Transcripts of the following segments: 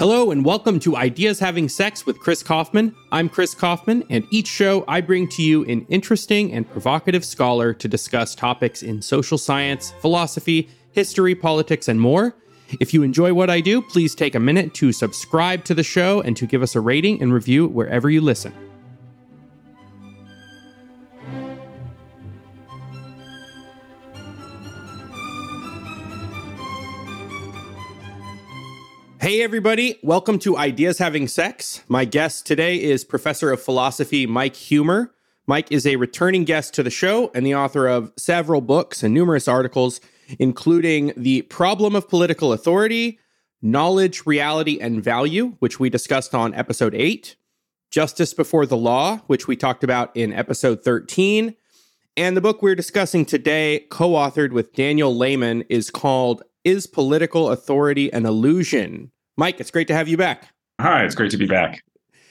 Hello, and welcome to Ideas Having Sex with Chris Kaufman. I'm Chris Kaufman, and each show I bring to you an interesting and provocative scholar to discuss topics in social science, philosophy, history, politics, and more. If you enjoy what I do, please take a minute to subscribe to the show and to give us a rating and review wherever you listen. Hey, everybody. Welcome to Ideas Having Sex. My guest today is Professor of Philosophy Mike Huemer. Mike is a returning guest to the show and the author of several books and numerous articles, including The Problem of Political Authority, Knowledge, Reality, and Value, which we discussed on episode 8, Justice Before the Law, which we talked about in episode 13. And the book we're discussing today, co authored with Daniel Layman, is called is political authority an illusion? Mike, it's great to have you back. Hi, it's great to be back.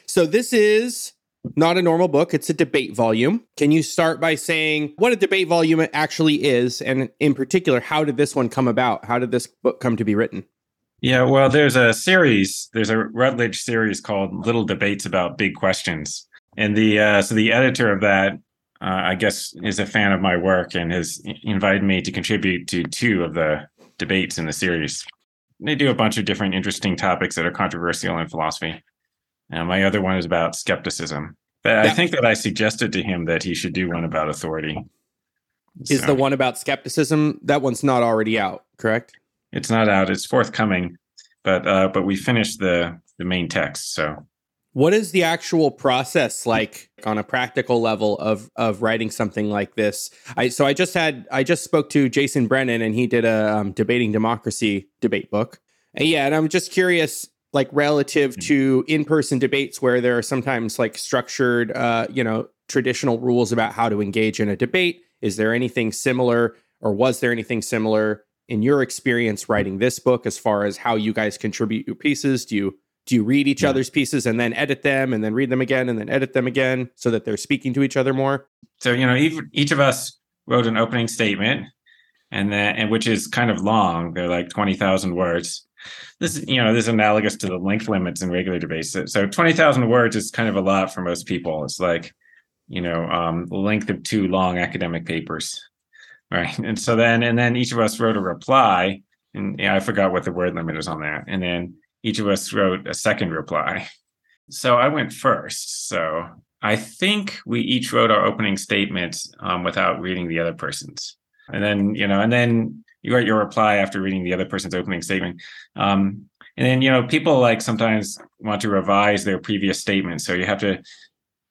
So, this is not a normal book, it's a debate volume. Can you start by saying what a debate volume actually is? And in particular, how did this one come about? How did this book come to be written? Yeah, well, there's a series, there's a Routledge series called Little Debates About Big Questions. And the uh, so the editor of that, uh, I guess, is a fan of my work and has invited me to contribute to two of the debates in the series. They do a bunch of different interesting topics that are controversial in philosophy. And my other one is about skepticism. But I think that I suggested to him that he should do one about authority. Is so, the one about skepticism that one's not already out, correct? It's not out. It's forthcoming, but uh, but we finished the the main text. So what is the actual process like on a practical level of of writing something like this? I so I just had I just spoke to Jason Brennan and he did a um, debating democracy debate book. And yeah, and I'm just curious like relative hmm. to in-person debates where there are sometimes like structured uh, you know, traditional rules about how to engage in a debate. Is there anything similar or was there anything similar in your experience writing this book as far as how you guys contribute your pieces? Do you do you read each yeah. other's pieces and then edit them and then read them again and then edit them again so that they're speaking to each other more? So, you know, each, each of us wrote an opening statement and then and which is kind of long. They're like 20,000 words. This is, you know, this is analogous to the length limits in regular debates. So 20,000 words is kind of a lot for most people. It's like, you know, um, the length of two long academic papers. Right. And so then and then each of us wrote a reply. And yeah, I forgot what the word limit is on that. And then each of us wrote a second reply. So I went first. So I think we each wrote our opening statements um, without reading the other person's. And then, you know, and then you write your reply after reading the other person's opening statement. Um, and then, you know, people like sometimes want to revise their previous statement. So you have to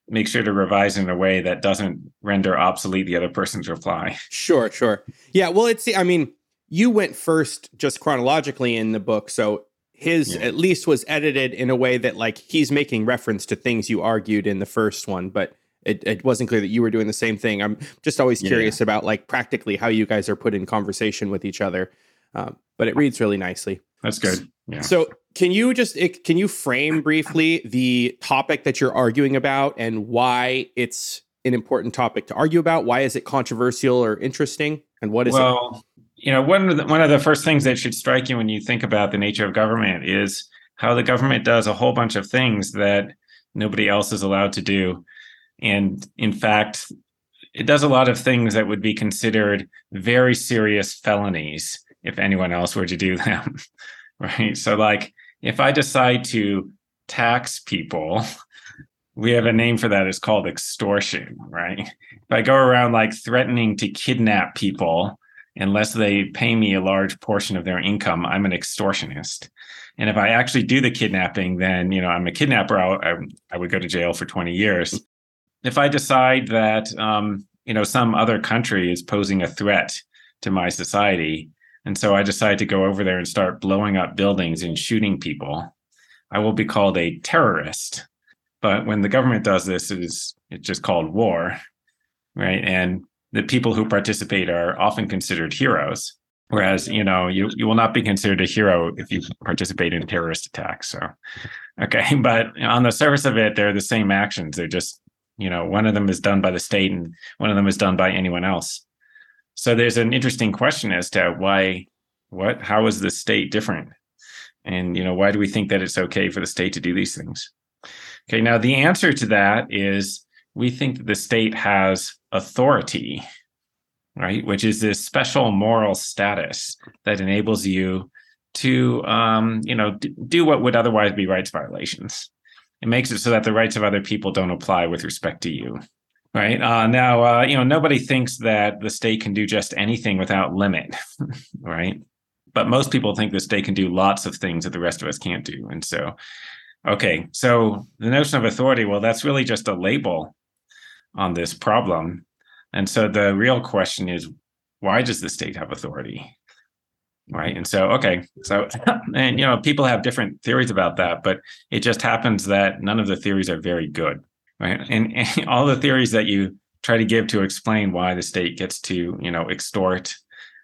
make sure to revise in a way that doesn't render obsolete the other person's reply. Sure, sure. Yeah. Well, it's, I mean, you went first just chronologically in the book. So his yeah. at least was edited in a way that like he's making reference to things you argued in the first one but it, it wasn't clear that you were doing the same thing i'm just always curious yeah. about like practically how you guys are put in conversation with each other um, but it reads really nicely that's good yeah. so can you just can you frame briefly the topic that you're arguing about and why it's an important topic to argue about why is it controversial or interesting and what is well, it you know one of the, one of the first things that should strike you when you think about the nature of government is how the government does a whole bunch of things that nobody else is allowed to do. And in fact it does a lot of things that would be considered very serious felonies if anyone else were to do them right? So like if i decide to tax people we have a name for that. It's called extortion right? If i go around like threatening to kidnap people unless they pay me a large portion of their income, I'm an extortionist. And if I actually do the kidnapping, then you know I'm a kidnapper. I, I would go to jail for 20 years. If I decide that um, you know some other country is posing a threat to my society, and so I decide to go over there and start blowing up buildings and shooting people, I will be called a terrorist. But when the government does this, it is it's just called war, right? And the people who participate are often considered heroes whereas you know you you will not be considered a hero if you participate in terrorist attacks so. Okay but on the surface of it they're the same actions they're just you know one of them is done by the state and one of them is done by anyone else. So there's an interesting question as to why what how is the state different? And you know, why do we think that it's okay for the state to do these things? Okay, now the answer to that is we think that the state has authority, right? Which is this special moral status that enables you to, um, you know, do what would otherwise be rights violations. It makes it so that the rights of other people don't apply with respect to you, right? Uh, now, uh, you know, nobody thinks that the state can do just anything without limit, right? But most people think the state can do lots of things that the rest of us can't do, and so Okay, so the notion of authority, well, that's really just a label on this problem. And so the real question is why does the state have authority? Right. And so, okay. So, and, you know, people have different theories about that, but it just happens that none of the theories are very good. Right. And, and all the theories that you try to give to explain why the state gets to, you know, extort,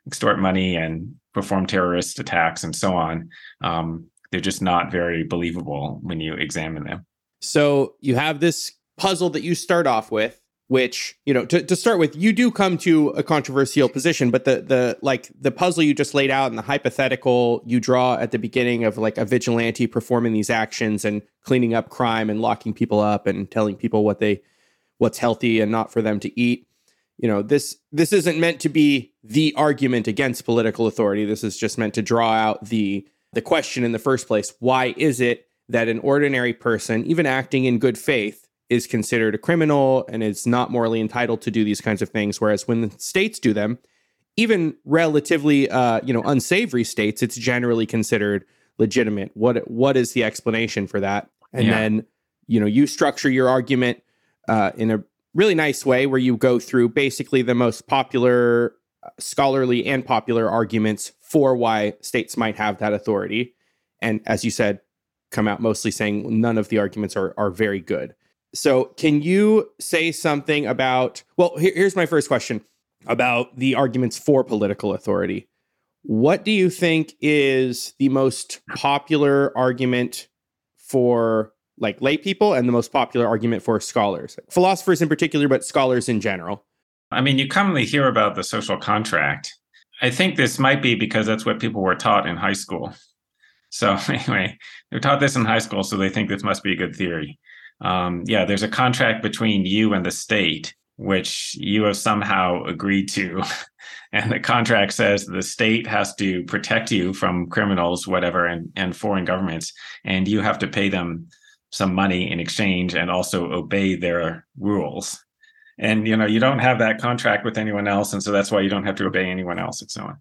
extort money and perform terrorist attacks and so on, um, they're just not very believable when you examine them. So you have this puzzle that you start off with, which, you know, to, to start with, you do come to a controversial position, but the the like the puzzle you just laid out and the hypothetical you draw at the beginning of like a vigilante performing these actions and cleaning up crime and locking people up and telling people what they what's healthy and not for them to eat you know this this isn't meant to be the argument against political authority. This is just meant to draw out the the question in the first place. Why is it that an ordinary person, even acting in good faith, is considered a criminal and is not morally entitled to do these kinds of things? Whereas when the states do them, even relatively uh, you know unsavory states, it's generally considered legitimate. What what is the explanation for that? And yeah. then you know you structure your argument uh, in a really nice way where you go through basically the most popular scholarly and popular arguments for why states might have that authority. And as you said, come out mostly saying none of the arguments are, are very good. So, can you say something about? Well, here, here's my first question about the arguments for political authority. What do you think is the most popular argument for like lay people and the most popular argument for scholars, philosophers in particular, but scholars in general? I mean, you commonly hear about the social contract. I think this might be because that's what people were taught in high school. So, anyway, they're taught this in high school, so they think this must be a good theory. Um, yeah, there's a contract between you and the state, which you have somehow agreed to. and the contract says the state has to protect you from criminals, whatever, and, and foreign governments, and you have to pay them some money in exchange and also obey their rules. And you know you don't have that contract with anyone else and so that's why you don't have to obey anyone else and so on.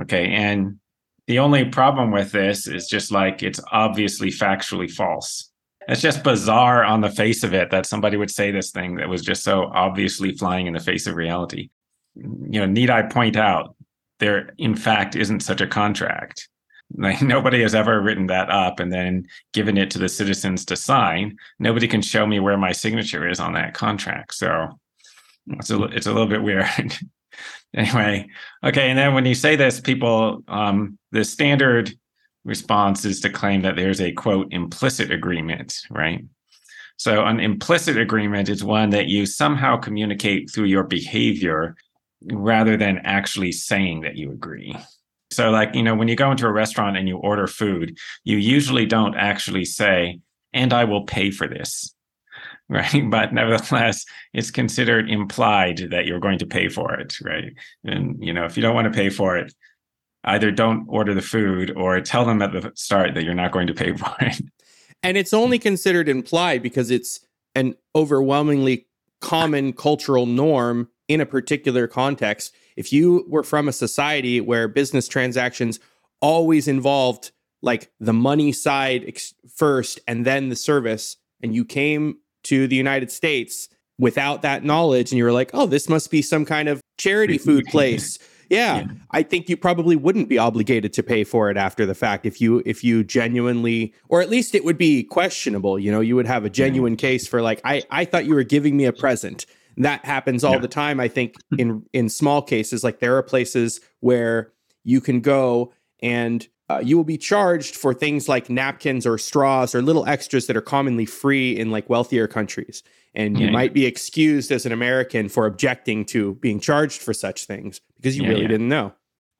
Okay and the only problem with this is just like it's obviously factually false it's just bizarre on the face of it that somebody would say this thing that was just so obviously flying in the face of reality you know need i point out there in fact isn't such a contract like nobody has ever written that up and then given it to the citizens to sign. Nobody can show me where my signature is on that contract. So it's a it's a little bit weird. anyway, okay. And then when you say this, people um, the standard response is to claim that there's a quote implicit agreement, right? So an implicit agreement is one that you somehow communicate through your behavior rather than actually saying that you agree. So, like, you know, when you go into a restaurant and you order food, you usually don't actually say, and I will pay for this. Right. But nevertheless, it's considered implied that you're going to pay for it. Right. And, you know, if you don't want to pay for it, either don't order the food or tell them at the start that you're not going to pay for it. And it's only considered implied because it's an overwhelmingly common cultural norm in a particular context if you were from a society where business transactions always involved like the money side ex- first and then the service, and you came to the United States without that knowledge and you were like, oh, this must be some kind of charity food place. Yeah, yeah, I think you probably wouldn't be obligated to pay for it after the fact if you if you genuinely or at least it would be questionable, you know, you would have a genuine case for like I I thought you were giving me a present. That happens all yeah. the time i think in in small cases like there are places where you can go and uh, you will be charged for things like napkins or straws or little extras that are commonly free in like wealthier countries and you yeah, might be excused as an american for objecting to being charged for such things because you really didn't know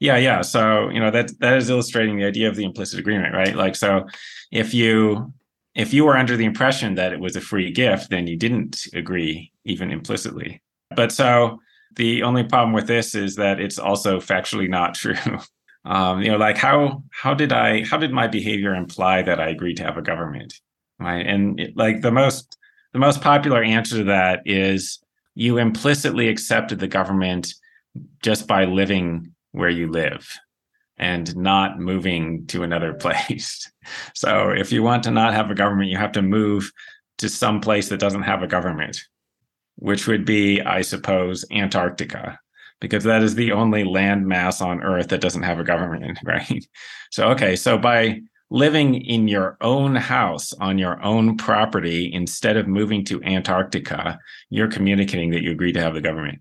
Yeah, yeah. So, you know, that that is illustrating the idea of the implicit agreement, right? Like so if you if you were under the impression that it was a free gift, then you didn't agree even implicitly. But so the only problem with this is that it's also factually not true. Um, you know, like how how did I how did my behavior imply that I agreed to have a government? Right, and it, like the most the most popular answer to that is you implicitly accepted the government just by living where you live and not moving to another place. So if you want to not have a government, you have to move to some place that doesn't have a government, which would be, I suppose, Antarctica, because that is the only land mass on Earth that doesn't have a government, right? So, okay, so by living in your own house on your own property instead of moving to Antarctica, you're communicating that you agree to have the government.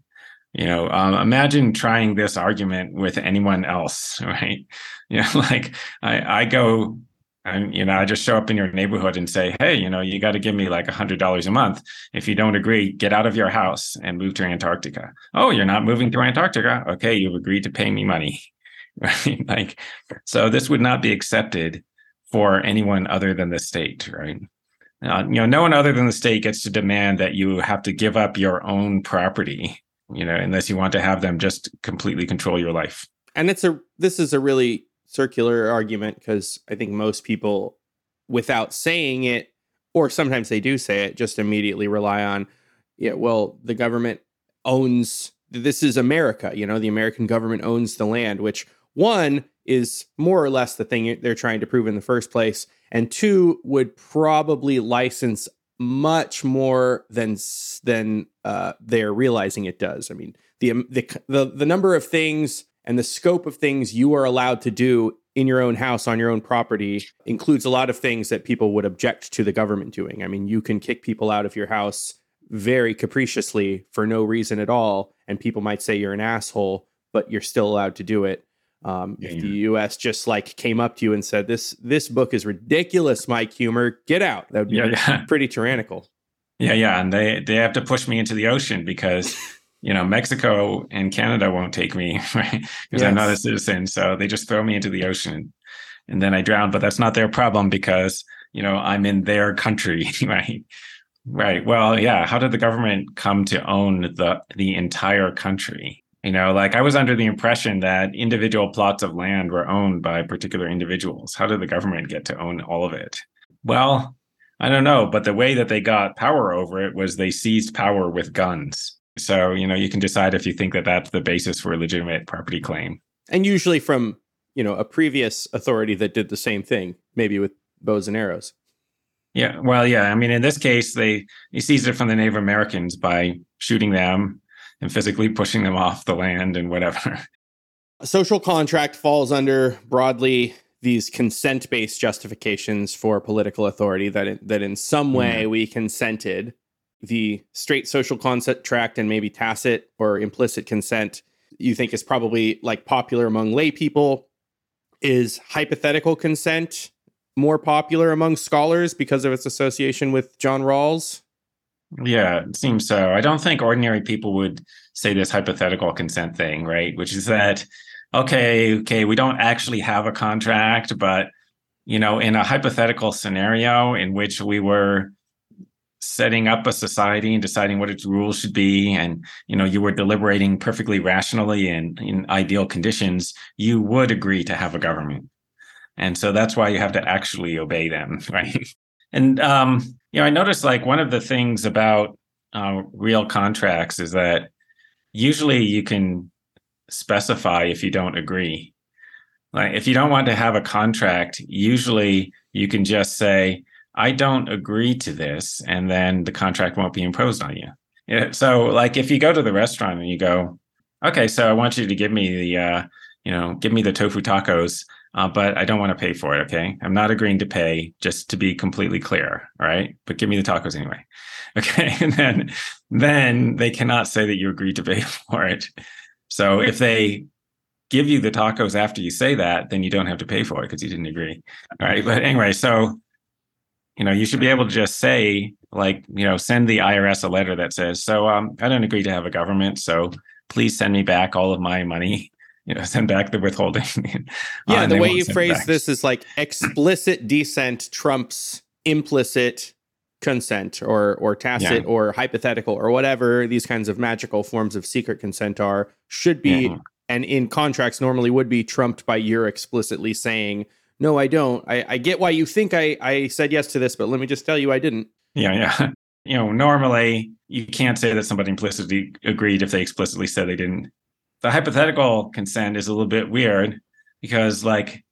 You know, um, imagine trying this argument with anyone else, right? You know, like I, I go and you know, I just show up in your neighborhood and say, "Hey, you know, you got to give me like a hundred dollars a month. If you don't agree, get out of your house and move to Antarctica." Oh, you're not moving to Antarctica? Okay, you've agreed to pay me money? Like, so this would not be accepted for anyone other than the state, right? Uh, you know, no one other than the state gets to demand that you have to give up your own property, you know, unless you want to have them just completely control your life. And it's a this is a really circular argument because I think most people, without saying it, or sometimes they do say it, just immediately rely on, yeah, well, the government owns this is America, you know, the American government owns the land, which one is more or less the thing they're trying to prove in the first place, and two would probably license much more than than uh, they're realizing it does. I mean, the, um, the the the number of things and the scope of things you are allowed to do in your own house on your own property includes a lot of things that people would object to the government doing. I mean, you can kick people out of your house very capriciously for no reason at all, and people might say you're an asshole, but you're still allowed to do it. Um, yeah, if the U.S. just like came up to you and said this this book is ridiculous, Mike Huemer, get out, that would be yeah, yeah. pretty tyrannical. Yeah, yeah, and they they have to push me into the ocean because you know, Mexico and Canada won't take me, right? Because yes. I'm not a citizen. So they just throw me into the ocean and then I drown. But that's not their problem because, you know, I'm in their country, right? Right. Well, yeah. How did the government come to own the the entire country? You know, like I was under the impression that individual plots of land were owned by particular individuals. How did the government get to own all of it? Well, I don't know, but the way that they got power over it was they seized power with guns. So, you know, you can decide if you think that that's the basis for a legitimate property claim. And usually from, you know, a previous authority that did the same thing, maybe with bows and arrows. Yeah, well, yeah. I mean, in this case, they they seized it from the Native Americans by shooting them and physically pushing them off the land and whatever. A social contract falls under broadly these consent-based justifications for political authority that in, that in some way mm. we consented the straight social contract and maybe tacit or implicit consent you think is probably like popular among lay people is hypothetical consent more popular among scholars because of its association with John Rawls? Yeah, it seems so. I don't think ordinary people would say this hypothetical consent thing, right? Which is that okay, okay, we don't actually have a contract, but you know, in a hypothetical scenario in which we were setting up a society and deciding what its rules should be and you know you were deliberating perfectly rationally and in ideal conditions you would agree to have a government and so that's why you have to actually obey them right and um you know i noticed like one of the things about uh, real contracts is that usually you can specify if you don't agree like if you don't want to have a contract usually you can just say I don't agree to this, and then the contract won't be imposed on you. Yeah, so, like, if you go to the restaurant and you go, okay, so I want you to give me the, uh, you know, give me the tofu tacos, uh, but I don't want to pay for it. Okay, I'm not agreeing to pay, just to be completely clear. All right, but give me the tacos anyway. Okay, and then then they cannot say that you agreed to pay for it. So if they give you the tacos after you say that, then you don't have to pay for it because you didn't agree. All right, but anyway, so you know you should be able to just say like you know send the irs a letter that says so um, i don't agree to have a government so please send me back all of my money you know send back the withholding. yeah, uh, the way you phrase this is like explicit dissent trumps implicit consent or or tacit yeah. or hypothetical or whatever these kinds of magical forms of secret consent are should be mm-hmm. and in contracts normally would be trumped by your explicitly saying no i don't I, I get why you think I, I said yes to this but let me just tell you i didn't yeah yeah you know normally you can't say that somebody implicitly agreed if they explicitly said they didn't the hypothetical consent is a little bit weird because like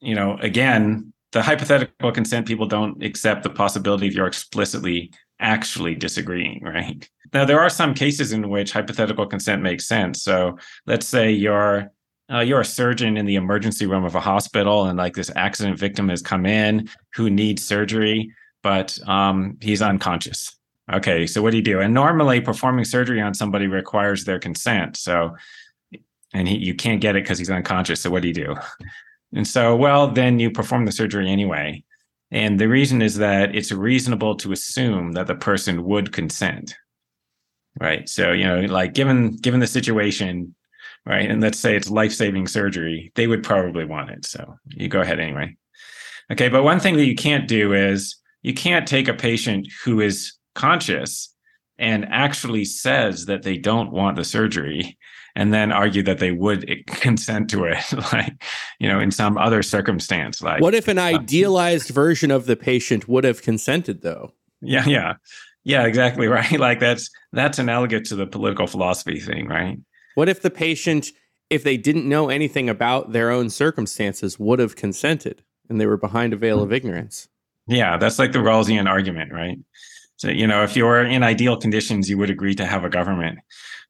you know again the hypothetical consent people don't accept the possibility of you're explicitly actually disagreeing, right? Now, there are some cases in which hypothetical consent makes sense. So let's say you're uh, you're a surgeon in the emergency room of a hospital, and like this accident victim has come in who needs surgery, but um, he's unconscious. Okay, so what do you do? And normally, performing surgery on somebody requires their consent. So, and he, you can't get it because he's unconscious. So what do you do? And so, well, then you perform the surgery anyway. And the reason is that it's reasonable to assume that the person would consent. Right. So, you know, like given given the situation, right, and let's say it's life-saving surgery, they would probably want it. So you go ahead anyway. Okay, but one thing that you can't do is you can't take a patient who is conscious and actually says that they don't want the surgery and then argue that they would consent to it like you know in some other circumstance like what if an uh, idealized version of the patient would have consented though? Yeah yeah. Yeah exactly right? Like that's that's analogous to the political philosophy thing right? What if the patient if they didn't know anything about their own circumstances would have consented and they were behind a veil of ignorance? Yeah that's like the rawlsian argument right so you know if you're in ideal conditions you would agree to have a government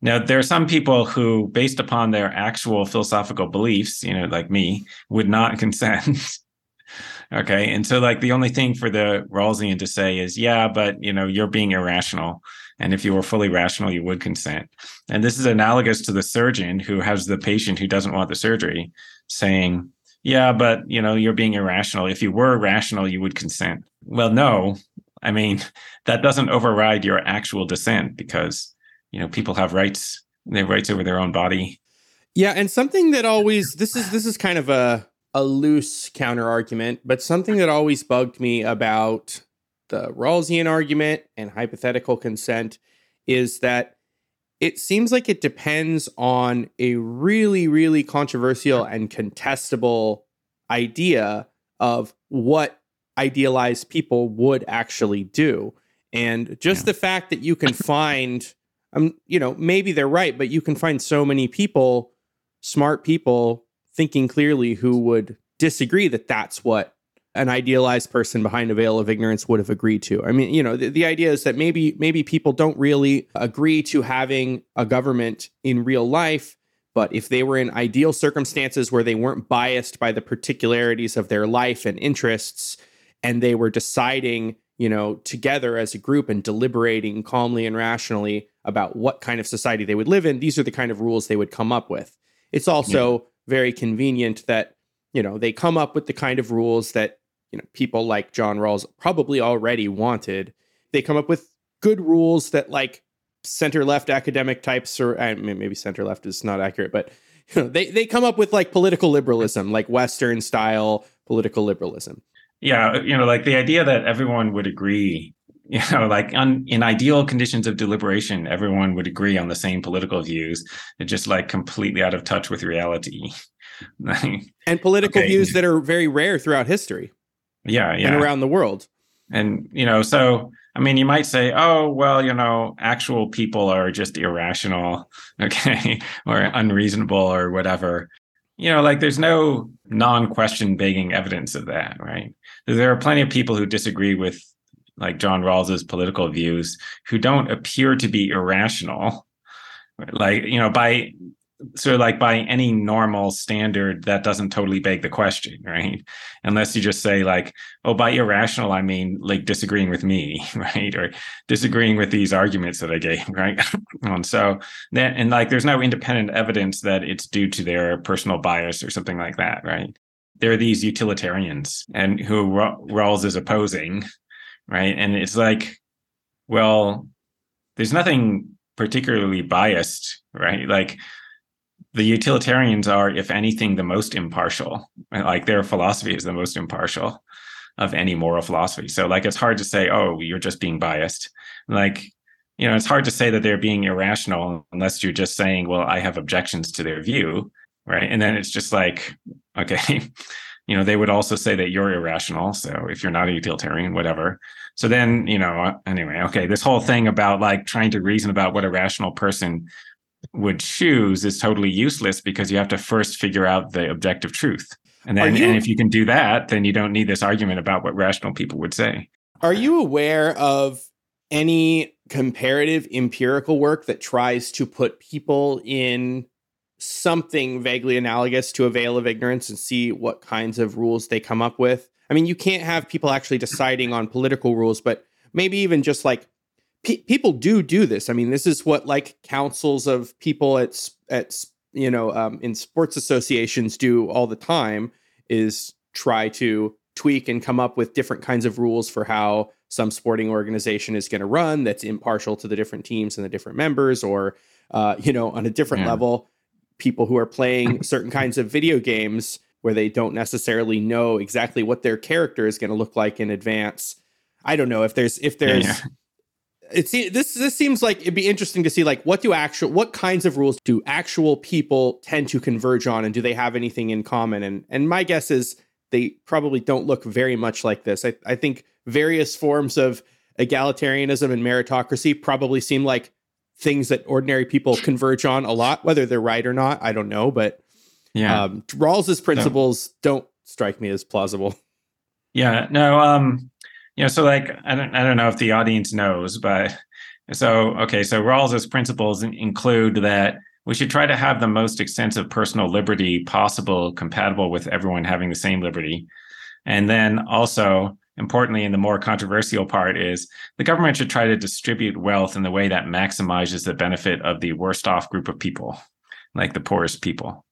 now, there are some people who, based upon their actual philosophical beliefs, you know, like me, would not consent. okay. And so, like, the only thing for the Rawlsian to say is, yeah, but, you know, you're being irrational. And if you were fully rational, you would consent. And this is analogous to the surgeon who has the patient who doesn't want the surgery saying, yeah, but, you know, you're being irrational. If you were rational, you would consent. Well, no. I mean, that doesn't override your actual dissent because you know people have rights they have rights over their own body. Yeah and something that always this is this is kind of a a loose counter argument but something that always bugged me about the rawlsian argument and hypothetical consent is that it seems like it depends on a really really controversial and contestable idea of what idealized people would actually do and just yeah. the fact that you can find um, you know, maybe they're right, but you can find so many people, smart people, thinking clearly who would disagree that that's what an idealized person behind a veil of ignorance would have agreed to. I mean, you know, the, the idea is that maybe maybe people don't really agree to having a government in real life, but if they were in ideal circumstances where they weren't biased by the particularities of their life and interests, and they were deciding, you know, together as a group and deliberating calmly and rationally about what kind of society they would live in, these are the kind of rules they would come up with. It's also yeah. very convenient that, you know, they come up with the kind of rules that, you know, people like John Rawls probably already wanted. They come up with good rules that like center left academic types or uh, maybe center left is not accurate, but you know, they they come up with like political liberalism, like western style political liberalism. Yeah, uh, you know, like the idea that everyone would agree you know like on, in ideal conditions of deliberation everyone would agree on the same political views they're just like completely out of touch with reality. And political okay. views that are very rare throughout history. Yeah yeah. and around the world. And you know so i mean you might say oh well you know actual people are just irrational okay or unreasonable or whatever. You know like there's no non-question begging evidence of that right there are plenty of people who disagree with like John Rawls's political views who don't appear to be irrational. Like, you know, by sort of like by any normal standard, that doesn't totally beg the question, right? Unless you just say, like, oh, by irrational, I mean like disagreeing with me, right? Or disagreeing with these arguments that I gave, right? and so that, and like, there's no independent evidence that it's due to their personal bias or something like that, right? There are these utilitarians and who Rawls is opposing, right? And it's like, well, there's nothing particularly biased, right? Like the utilitarians are, if anything, the most impartial. Like their philosophy is the most impartial of any moral philosophy. So like it's hard to say, oh, you're just being biased. Like, you know, it's hard to say that they're being irrational unless you're just saying, well, I have objections to their view. Right. And then it's just like, okay, you know, they would also say that you're irrational. So if you're not a utilitarian, whatever. So then, you know, uh, anyway, okay, this whole thing about like trying to reason about what a rational person would choose is totally useless because you have to first figure out the objective truth. And then, you, and if you can do that, then you don't need this argument about what rational people would say. Are you aware of any comparative empirical work that tries to put people in something vaguely analogous to a veil of ignorance and see what kinds of rules they come up with? I mean, you can't have people actually deciding on political rules, but maybe even just like pe- people do do this. I mean, this is what like councils of people at at you know um, in sports associations do all the time is try to tweak and come up with different kinds of rules for how some sporting organization is going to run that's impartial to the different teams and the different members or uh, you know on a different yeah. level people who are playing certain kinds of video games where they don't necessarily know exactly what their character is going to look like in advance. I don't know if there's if there's yeah, yeah it's this this seems like it'd be interesting to see like what do actual what kinds of rules do actual people tend to converge on and do they have anything in common? And and my guess is they probably don't look very much like this. I, I think various forms of egalitarianism and meritocracy probably seem like things that ordinary people converge on a lot whether they're right or not i don't know but yeah um, rawls's principles no. don't strike me as plausible yeah no um you know, so like I don't I don't know if the audience knows, but so okay, so Rawls's principles include that we should try to have the most extensive personal liberty possible, compatible with everyone having the same liberty. And then also, importantly, and the more controversial part is the government should try to distribute wealth in the way that maximizes the benefit of the worst off group of people, like the poorest people.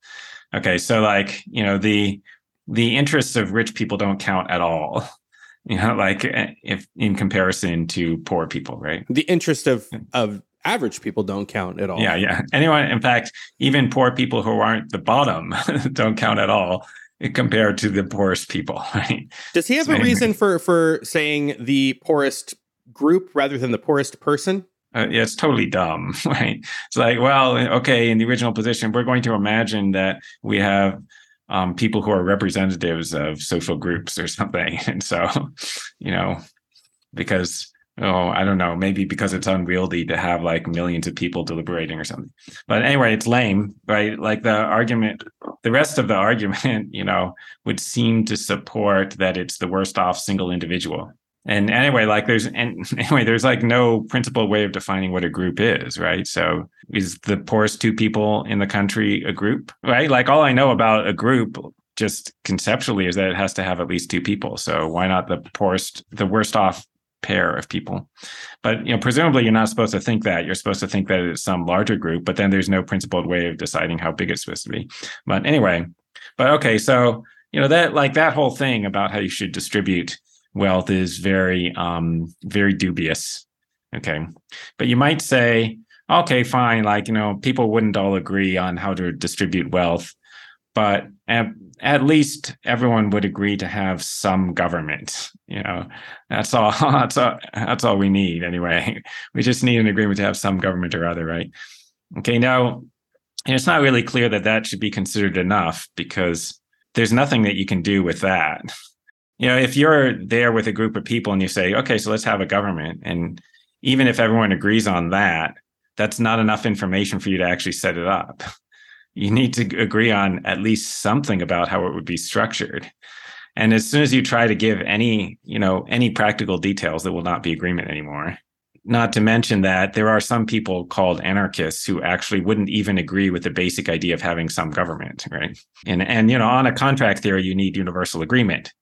Okay, so like, you know, the the interests of rich people don't count at all. You know like eh, if in comparison to poor people right? The interest of of average people don't count at all. Yeah yeah. Anyone in fact even poor people who aren't the bottom don't count at all compared to the poorest people right does he have so a reason for for saying the poorest group rather than the poorest person uh, yeah, it's totally dumb, right? It's like, well, okay, in the original position, we're going to imagine that we have um, people who are representatives of social groups or something. And so, you know, because oh, I don't know, maybe because it's unwieldy to have like millions of people deliberating or something. But anyway, it's lame, right? Like the argument, the rest of the argument, you know, would seem to support that it's the worst off single individual. And anyway like there's and anyway there's like no principled way of defining what a group is right? So is the poorest two people in the country a group right? Like all i know about a group just conceptually is that it has to have at least two people. So why not the poorest the worst off pair of people. But you know presumably you're not supposed to think that. You're supposed to think that it's some larger group but then there's no principled way of deciding how big it's supposed to be. But anyway but okay so you know that like that whole thing about how you should distribute wealth is very um very dubious. Okay. But you might say okay fine like you know people wouldn't all agree on how to distribute wealth but at, at least everyone would agree to have some government you know. That's all that's all that's all we need anyway. We just need an agreement to have some government or other right? Okay now it's not really clear that that should be considered enough because there's nothing that you can do with that. You know if you're there with a group of people and you say okay so let's have a government and even if everyone agrees on that that's not enough information for you to actually set it up you need to agree on at least something about how it would be structured. And as soon as you try to give any you know any practical details there will not be agreement anymore. Not to mention that there are some people called anarchists who actually wouldn't even agree with the basic idea of having some government right? And and you know on a contract theory you need universal agreement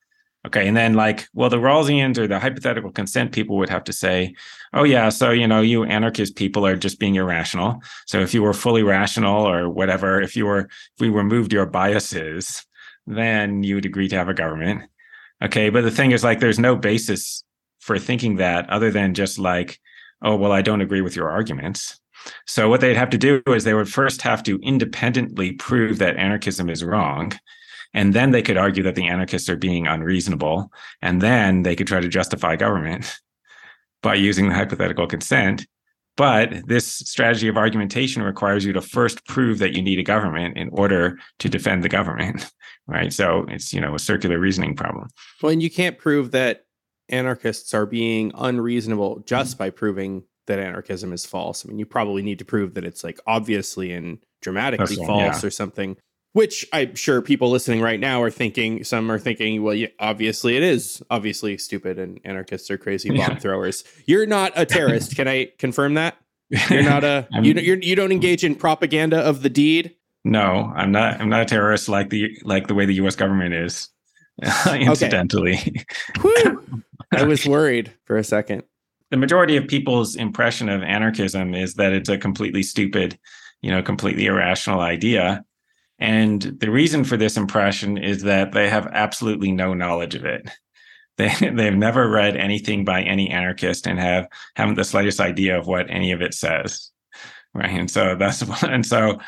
Okay. And then, like, well, the Rawlsians or the hypothetical consent people would have to say, oh, yeah, so, you know, you anarchist people are just being irrational. So if you were fully rational or whatever, if you were, if we removed your biases, then you would agree to have a government. Okay. But the thing is, like, there's no basis for thinking that other than just like, oh, well, I don't agree with your arguments. So what they'd have to do is they would first have to independently prove that anarchism is wrong. And then they could argue that the anarchists are being unreasonable. And then they could try to justify government by using the hypothetical consent. But this strategy of argumentation requires you to first prove that you need a government in order to defend the government, right? So it's, you know, a circular reasoning problem. Well, and you can't prove that anarchists are being unreasonable mm-hmm. just by proving that anarchism is false. I mean, you probably need to prove that it's like obviously and dramatically false yeah. or something. Which I'm sure people listening right now are thinking. Some are thinking, well, yeah, obviously it is obviously stupid, and anarchists are crazy bomb yeah. throwers. You're not a terrorist. Can I confirm that? You're not a you. You're, you don't engage in propaganda of the deed. No, I'm not. I'm not a terrorist like the like the way the U.S. government is. incidentally, I was worried for a second the majority of people's impression of anarchism is that it's a completely stupid, you know, completely irrational idea. And the reason for this impression is that they have absolutely no knowledge of it. They they've never read anything by any anarchist and have haven't the slightest idea of what any of it says. Right. And so that's and so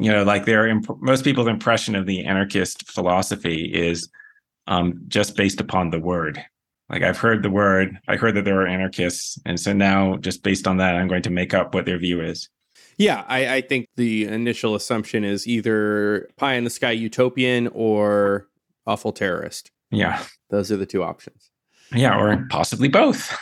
you know like their imp- most people's impression of the anarchist philosophy is um, just based upon the word like I've heard the word, I heard that there are anarchists, and so now just based on that, I'm going to make up what their view is. Yeah, I, I think the initial assumption is either pie in the sky utopian or awful terrorist. Yeah, those are the two options. Yeah, or possibly both.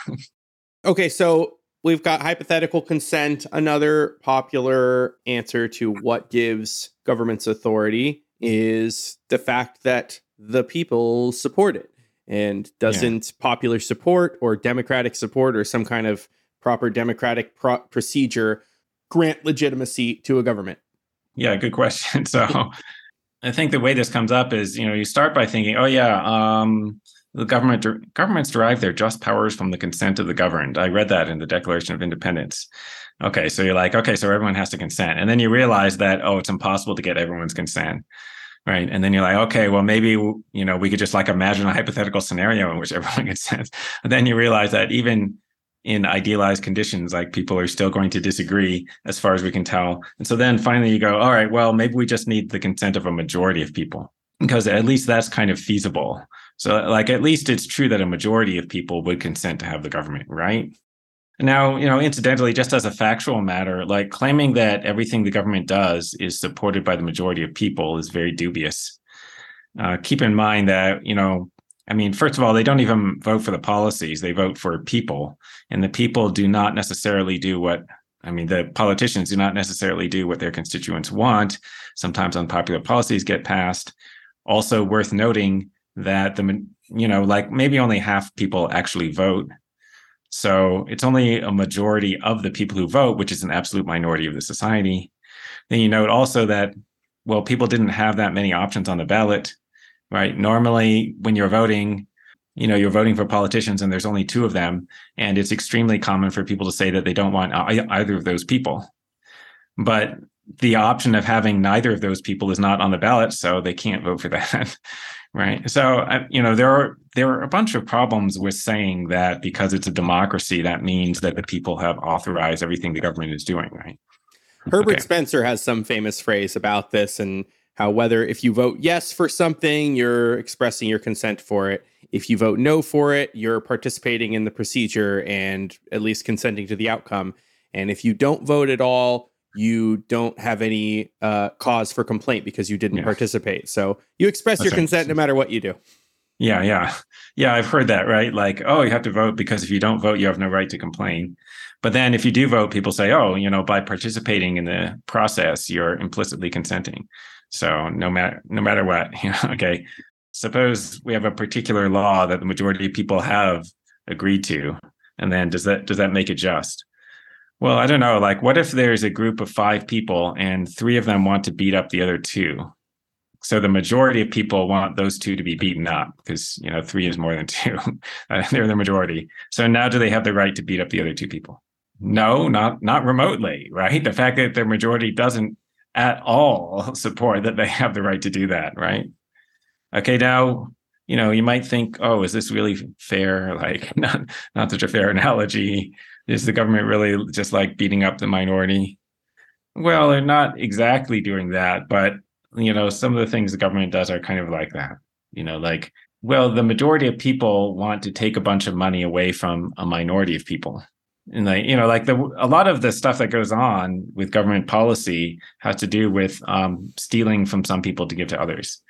okay, so we've got hypothetical consent. Another popular answer to what gives governments authority is the fact that the people support it and doesn't yeah. popular support or democratic support or some kind of proper democratic pro- procedure grant legitimacy to a government? Yeah, good question. So I think the way this comes up is, you know, you start by thinking, oh yeah, um, the government governments derive their just powers from the consent of the governed. I read that in the Declaration of Independence. Okay, so you're like, okay, so everyone has to consent, and then you realize that oh, it's impossible to get everyone's consent right and then you're like okay well maybe you know we could just like imagine a hypothetical scenario in which everyone sense but then you realize that even in idealized conditions like people are still going to disagree as far as we can tell. And so then finally you go all right well maybe we just need the consent of a majority of people. Because at least that's kind of feasible. So like at least it's true that a majority of people would consent to have the government right? Now, you know, incidentally, just as a factual matter, like claiming that everything the government does is supported by the majority of people is very dubious. Uh, keep in mind that, you know, I mean, first of all, they don't even vote for the policies, they vote for people. And the people do not necessarily do what, I mean, the politicians do not necessarily do what their constituents want. Sometimes unpopular policies get passed. Also, worth noting that the, you know, like maybe only half people actually vote so it's only a majority of the people who vote, which is an absolute minority of the society. Then you note also that, well, people didn't have that many options on the ballot, right? Normally, when you're voting, you know, you're voting for politicians and there's only two of them. And it's extremely common for people to say that they don't want either of those people. But the option of having neither of those people is not on the ballot, so they can't vote for that. right so you know there are there are a bunch of problems with saying that because it's a democracy that means that the people have authorized everything the government is doing right herbert okay. spencer has some famous phrase about this and how whether if you vote yes for something you're expressing your consent for it if you vote no for it you're participating in the procedure and at least consenting to the outcome and if you don't vote at all you don't have any uh, cause for complaint because you didn't yeah. participate. So you express That's your right. consent no matter what you do. Yeah, yeah. Yeah, I've heard that, right? Like, oh, you have to vote because if you don't vote, you have no right to complain. But then if you do vote, people say, oh, you know, by participating in the process, you're implicitly consenting. So no matter no matter what, you know, okay. Suppose we have a particular law that the majority of people have agreed to. And then does that does that make it just? Well, I don't know. Like, what if there's a group of five people and three of them want to beat up the other two? So the majority of people want those two to be beaten up because you know three is more than two. Uh, they're the majority. So now, do they have the right to beat up the other two people? No, not not remotely. Right. The fact that the majority doesn't at all support that they have the right to do that. Right. Okay. Now you know you might think, oh, is this really fair? Like not not such a fair analogy is the government really just like beating up the minority? Well, they're not exactly doing that, but you know, some of the things the government does are kind of like that. You know, like, well, the majority of people want to take a bunch of money away from a minority of people. And like, you know, like the a lot of the stuff that goes on with government policy has to do with um, stealing from some people to give to others,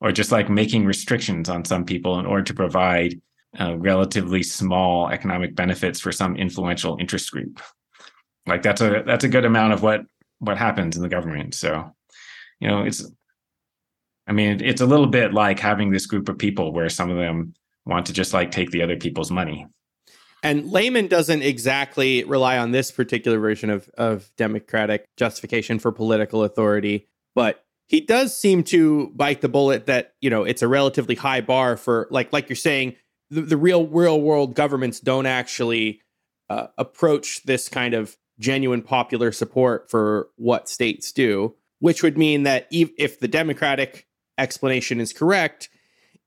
or just like making restrictions on some people in order to provide uh, relatively small economic benefits for some influential interest group. Like that's a that's a good amount of what what happens in the government. So, you know, it's I mean, it's a little bit like having this group of people where some of them want to just like take the other people's money. And Layman doesn't exactly rely on this particular version of, of democratic justification for political authority, but he does seem to bite the bullet that, you know, it's a relatively high bar for like like you're saying, the, the real real world governments don't actually uh, approach this kind of genuine popular support for what states do, which would mean that if the Democratic explanation is correct,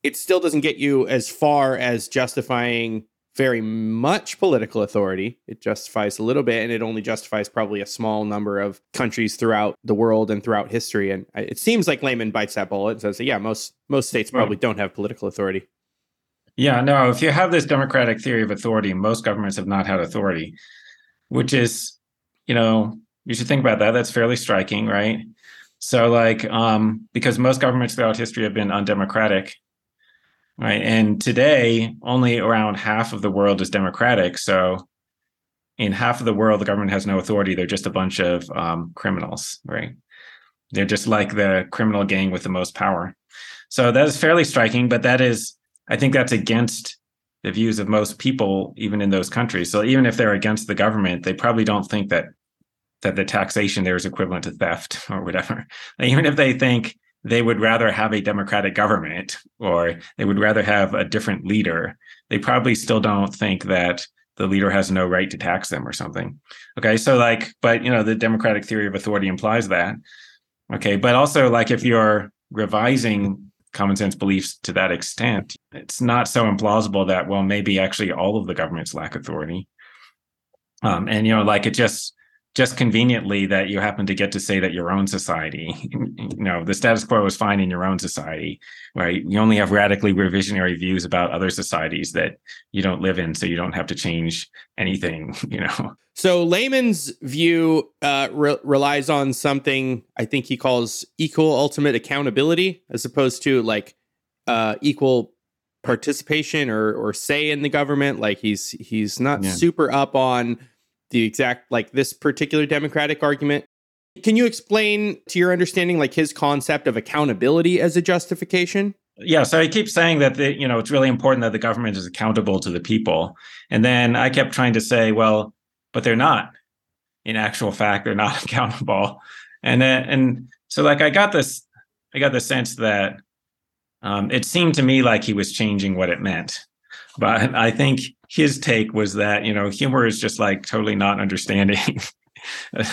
it still doesn't get you as far as justifying very much political authority. It justifies a little bit, and it only justifies probably a small number of countries throughout the world and throughout history. And it seems like Layman bites that bullet and says, "Yeah, most most states probably don't have political authority." Yeah, no. If you have this democratic theory of authority, most governments have not had authority, which is you know, you should think about that. That's fairly striking, right? So, like, um, because most governments throughout history have been undemocratic, right? And today, only around half of the world is democratic. So, in half of the world, the government has no authority. They're just a bunch of um, criminals, right? They're just like the criminal gang with the most power. So that is fairly striking, but that is, I think that's against the views of most people, even in those countries. So even if they're against the government, they probably don't think that that the taxation there is equivalent to theft or whatever. Even if they think they would rather have a democratic government or they would rather have a different leader, they probably still don't think that the leader has no right to tax them or something. Okay, so like, but you know, the democratic theory of authority implies that. Okay, but also like if you're revising common sense beliefs to that extent, it's not so implausible that well, maybe actually all of the governments lack authority. Um, and you know, like it just just conveniently that you happen to get to say that your own society, you know, the status quo is fine in your own society, right? You only have radically revisionary views about other societies that you don't live in, so you don't have to change anything, you know. So Layman's view uh, re- relies on something I think he calls equal ultimate accountability, as opposed to like uh, equal participation or or say in the government. Like he's he's not yeah. super up on the exact like this particular democratic argument. Can you explain to your understanding like his concept of accountability as a justification? Yeah so he keeps saying that the, you know it's really important that the government is accountable to the people. And then i kept trying to say well but they're not. In actual fact they're not accountable. And then and so like i got this i got the sense that um, it seemed to me like he was changing what it meant. But i think his take was that you know Huemer is just like totally not understanding.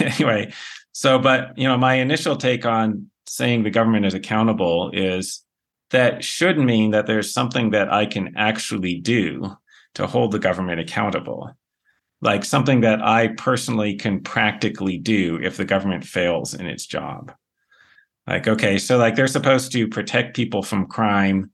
Anyway so but you know my initial take on saying the government is accountable is that should mean that there's something that i can actually do to hold the government accountable. Like something that i personally can practically do if the government fails in its job. Like okay so like they're supposed to protect people from crime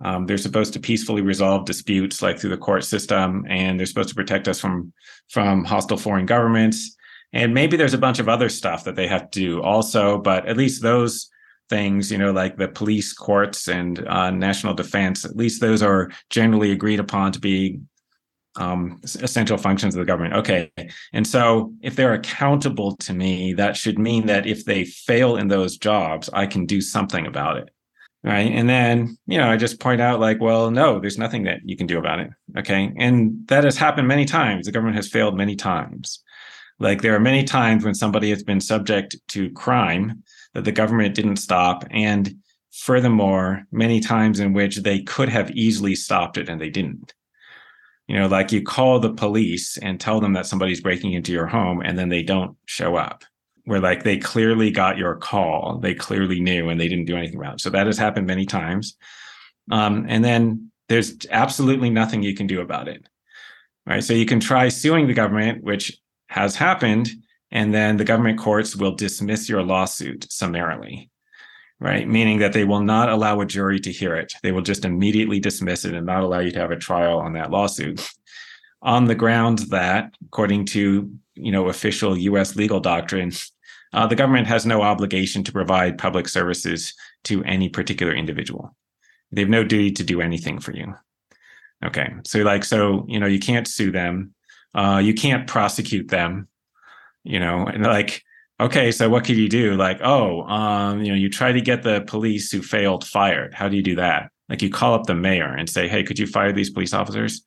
um, they're supposed to peacefully resolve disputes like through the court system, and they're supposed to protect us from from hostile foreign governments. And maybe there's a bunch of other stuff that they have to do also, but at least those things, you know, like the police, courts, and uh, national defense, at least those are generally agreed upon to be um, essential functions of the government. Okay. And so if they're accountable to me, that should mean that if they fail in those jobs, I can do something about it right? And then you know i just point out like well no there's nothing that you can do about it okay? And that has happened many times. The government has failed many times. Like there are many times when somebody has been subject to crime that the government didn't stop and furthermore many times in which they could have easily stopped it and they didn't. You know like you call the police and tell them that somebody's breaking into your home and then they don't show up where like they clearly got your call, they clearly knew, and they didn't do anything about it. So that has happened many times. Um, and then there's absolutely nothing you can do about it. right? So you can try suing the government, which has happened, and then the government courts will dismiss your lawsuit summarily, right? Meaning that they will not allow a jury to hear it. They will just immediately dismiss it and not allow you to have a trial on that lawsuit on the grounds that, according to you know official U.S. legal doctrine, uh, the government has no obligation to provide public services to any particular individual. They have no duty to do anything for you. Okay, so like so you know you can't sue them, uh, you can't prosecute them, you know, and like okay, so what could you do? Like oh, um, you know, you try to get the police who failed fired. How do you do that? Like you call up the mayor and say, hey, could you fire these police officers?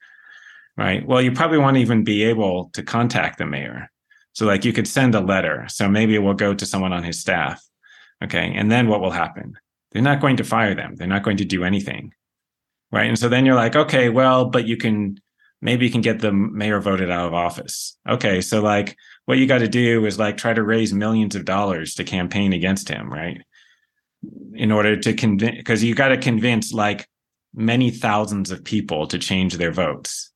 right? Well, you probably won't even be able to contact the mayor. So, like, you could send a letter. So maybe it will go to someone on his staff. Okay. And then what will happen? They're not going to fire them, they're not going to do anything. Right. And so then you're like, okay, well, but you can maybe you can get the mayor voted out of office. Okay. So, like, what you got to do is like try to raise millions of dollars to campaign against him, right? In order to convince, because you got to convince like many thousands of people to change their votes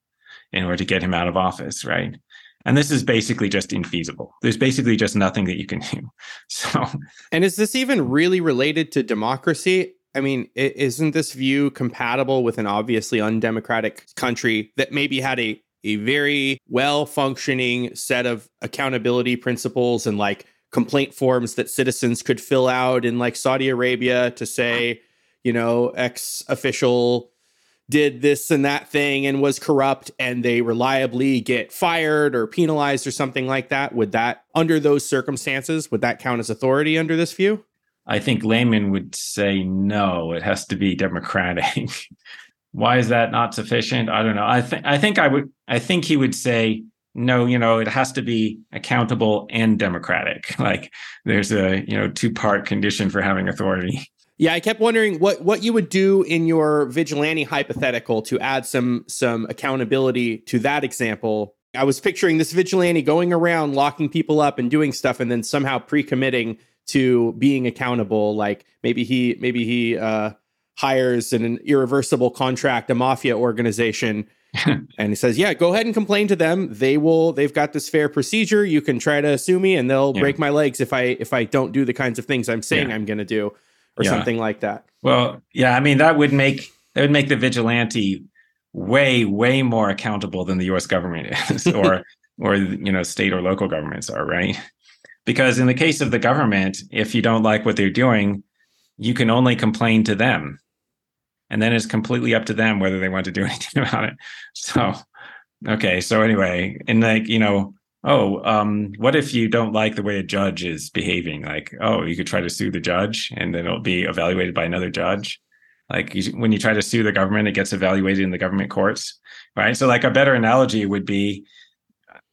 in order to get him out of office, right? And this is basically just infeasible. There's basically just nothing that you can do. So, and is this even really related to democracy? I mean, isn't this view compatible with an obviously undemocratic country that maybe had a a very well functioning set of accountability principles and like complaint forms that citizens could fill out in like Saudi Arabia to say, you know, ex official did this and that thing and was corrupt and they reliably get fired or penalized or something like that would that under those circumstances would that count as authority under this view? I think Layman would say no it has to be democratic. Why is that not sufficient? I don't know. I think i think i would i think he would say no you know it has to be accountable and democratic. Like there's a you know two part condition for having authority yeah, I kept wondering what what you would do in your vigilante hypothetical to add some some accountability to that example. I was picturing this vigilante going around locking people up and doing stuff and then somehow pre-committing to being accountable like maybe he maybe he uh hires an, an irreversible contract a mafia organization and he says, "Yeah, go ahead and complain to them. They will. They've got this fair procedure. You can try to sue me, and they'll yeah. break my legs if I if I don't do the kinds of things I'm saying yeah. I'm going to do." Or yeah. something like that. Well, yeah, I mean that would make that would make the vigilante way way more accountable than the U.S. government is, or or you know state or local governments are, right? Because in the case of the government, if you don't like what they're doing, you can only complain to them, and then it's completely up to them whether they want to do anything about it. So, okay, so anyway, and like you know, oh, um, what if you don't like the way a judge is behaving? Like, oh, you could try to sue the judge and then it'll be evaluated by another judge. Like you, when you try to sue the government, it gets evaluated in the government courts, right? So, like a better analogy would be,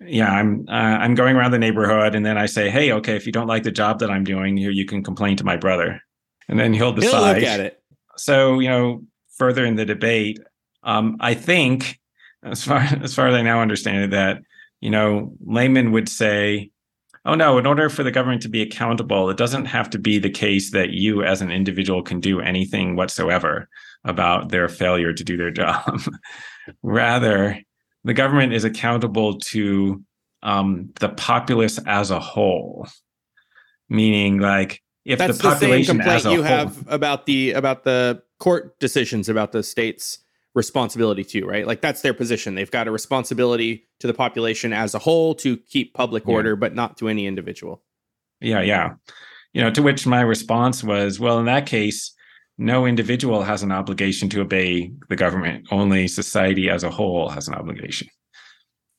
yeah, I'm uh, I'm going around the neighborhood, and then I say, hey, okay, if you don't like the job that I'm doing, here you can complain to my brother, and then he'll decide. He'll look at it. So, you know, further in the debate, um, I think, as far as far as I now understand it, that you know, Layman would say, oh no, in order for the government to be accountable, it doesn't have to be the case that you as an individual can do anything whatsoever about their failure to do their job. Rather, the government is accountable to um, the populace as a whole, meaning like if That's the population the same complaint you whole, have about the about the court decisions about the states responsibility to, right? Like that's their position. They've got a responsibility to the population as a whole to keep public order, yeah. but not to any individual. Yeah, yeah. You know, to which my response was, well, in that case, no individual has an obligation to obey the government. Only society as a whole has an obligation.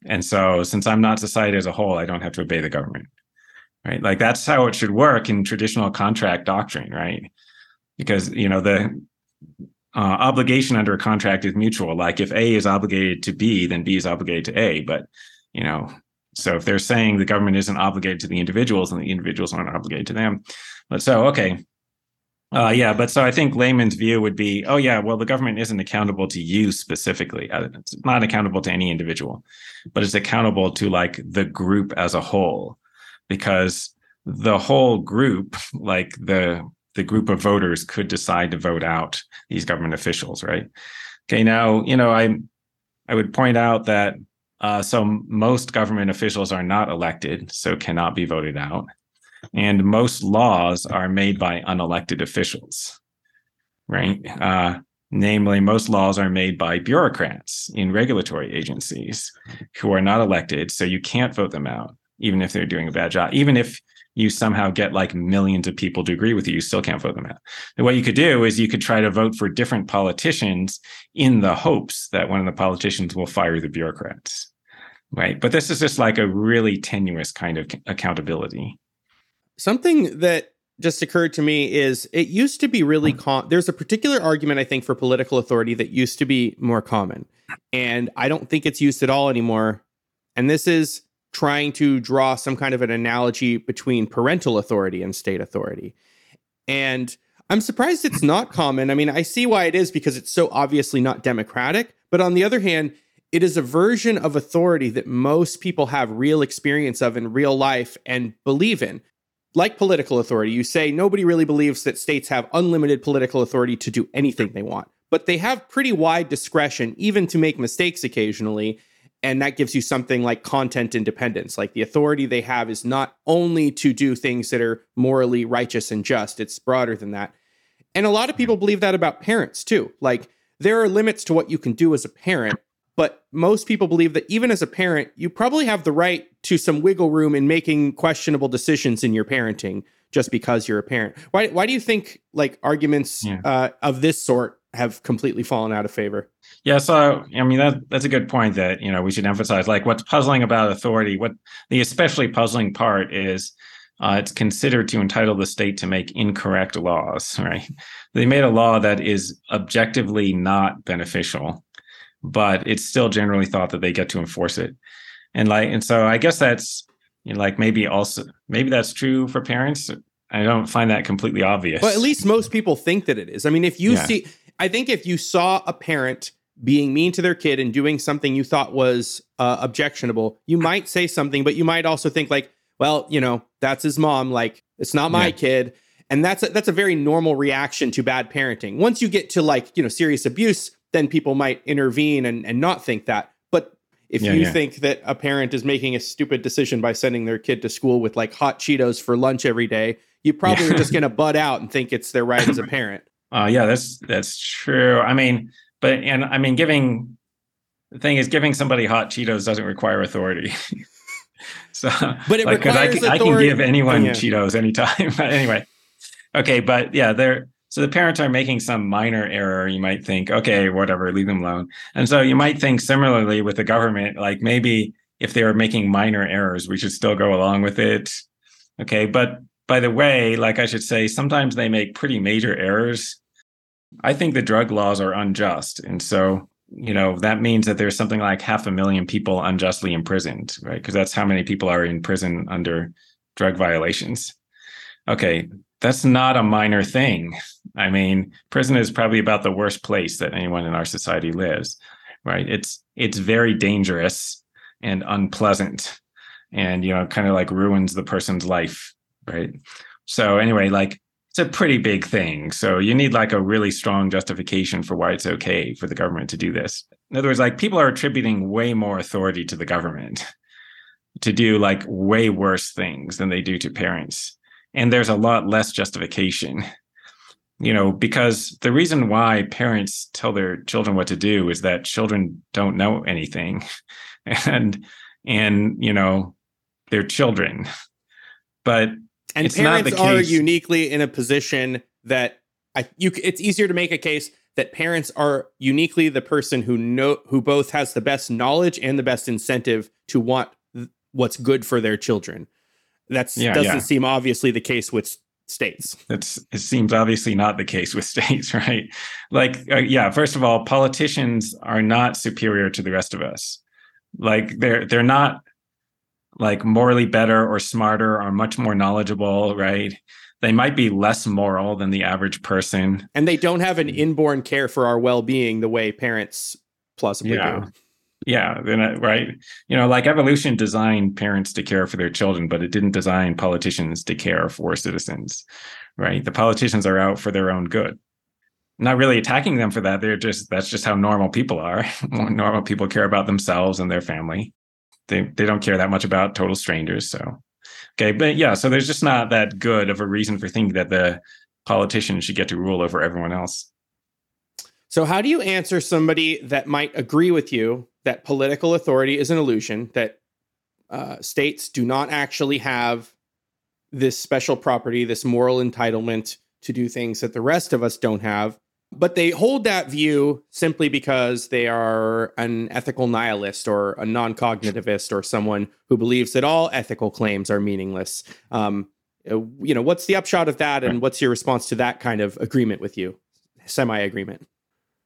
And so, since I'm not society as a whole, I don't have to obey the government. Right? Like that's how it should work in traditional contract doctrine, right? Because, you know, the uh, obligation under a contract is mutual. Like if A is obligated to B, then B is obligated to A. But you know, so if they're saying the government isn't obligated to the individuals, and the individuals aren't obligated to them. But so okay, uh, yeah. But so I think Layman's view would be, oh yeah, well the government isn't accountable to you specifically. Uh, it's not accountable to any individual, but it's accountable to like the group as a whole, because the whole group, like the the group of voters could decide to vote out these government officials, right? Okay, now you know I I would point out that Uh, so most government officials are not elected, so cannot be voted out. And most laws are made by unelected officials, right? Uh, namely, most laws are made by bureaucrats in regulatory agencies who are not elected, so you can't vote them out, even if they're doing a bad job. Even if you somehow get like millions of people to agree with you, you still can't vote them out. And what you could do is you could try to vote for different politicians in the hopes that one of the politicians will fire the bureaucrats. Right. But this is just like a really tenuous kind of accountability. Something that just occurred to me is it used to be really hmm. com- there's a particular argument I think for political authority that used to be more common. And I don't think it's used at all anymore. And this is trying to draw some kind of an analogy between parental authority and state authority. And I'm surprised it's not common. I mean, I see why it is because it's so obviously not democratic. But on the other hand, it is a version of authority that most people have real experience of in real life and believe in. Like political authority, you say nobody really believes that states have unlimited political authority to do anything they want, but they have pretty wide discretion, even to make mistakes occasionally. And that gives you something like content independence. Like the authority they have is not only to do things that are morally righteous and just, it's broader than that. And a lot of people believe that about parents too. Like there are limits to what you can do as a parent, but most people believe that even as a parent, you probably have the right to some wiggle room in making questionable decisions in your parenting just because you're a parent. Why, why do you think like arguments yeah. uh, of this sort have completely fallen out of favor? Yeah, so I mean that that's a good point that you know we should emphasize. Like what's puzzling about authority, what the especially puzzling part is uh, it's considered to entitle the state to make incorrect laws, right? They made a law that is objectively not beneficial but it's still generally thought that they get to enforce it. And like, and so I guess that's you know, like maybe also maybe that's true for parents. I don't find that completely obvious. But at least most people think that it is. I mean, if you yeah. see, I think if you saw a parent being mean to their kid and doing something you thought was uh, objectionable, you might say something, but you might also think like, well, you know, that's his mom. Like, it's not my yeah. kid. And that's a, that's a very normal reaction to bad parenting. Once you get to like, you know, serious abuse, then people might intervene and, and not think that. But if yeah, you yeah. think that a parent is making a stupid decision by sending their kid to school with like hot Cheetos for lunch every day, you probably are just going to butt out and think it's their right as a parent. Uh, yeah, that's that's true. I mean, but and I mean, giving the thing is, giving somebody hot Cheetos doesn't require authority. so, but it like, requires I can, I can give anyone Cheetos anytime. anyway, okay, but yeah, there so the parents are making some minor error. You might think, okay, whatever, leave them alone. And so you might think similarly with the government, like maybe if they are making minor errors, we should still go along with it. Okay. But by the way, like I should say, sometimes they make pretty major errors. I think the drug laws are unjust. And so, you know, that means that there's something like half a million people unjustly imprisoned, right? Because that's how many people are in prison under drug violations. Okay, that's not a minor thing. I mean, prison is probably about the worst place that anyone in our society lives, right? It's it's very dangerous and unpleasant and you know, kind of like ruins the person's life, right? So anyway, like it's a pretty big thing. So you need like a really strong justification for why it's okay for the government to do this. In other words, like people are attributing way more authority to the government to do like way worse things than they do to parents and there's a lot less justification you know because the reason why parents tell their children what to do is that children don't know anything and and you know they're children but and parents are uniquely in a position that I you it's easier to make a case that parents are uniquely the person who know who both has the best knowledge and the best incentive to want what's good for their children that yeah, doesn't yeah. seem obviously the case with states. That's it seems obviously not the case with states, right? Like, uh, yeah, first of all, politicians are not superior to the rest of us. Like, they're they're not like morally better or smarter or much more knowledgeable, right? They might be less moral than the average person, and they don't have an inborn care for our well-being the way parents plausibly yeah. do yeah then uh, right you know like evolution designed parents to care for their children but it didn't design politicians to care for citizens right the politicians are out for their own good not really attacking them for that. They're just that's just how normal people are. normal people care about themselves and their family. They they don't care that much about total strangers. So okay, but yeah, so there's just not that good of a reason for thinking that the politician should get to rule over everyone else. So how do you answer somebody that might agree with you that political authority is an illusion, that uh, states do not actually have this special property, this moral entitlement to do things that the rest of us don't have, but they hold that view simply because they are an ethical nihilist or a non cognitivist or someone who believes that all ethical claims are meaningless. Um, uh, you know, what's the upshot of that, and what's your response to that kind of agreement with you, semi agreement?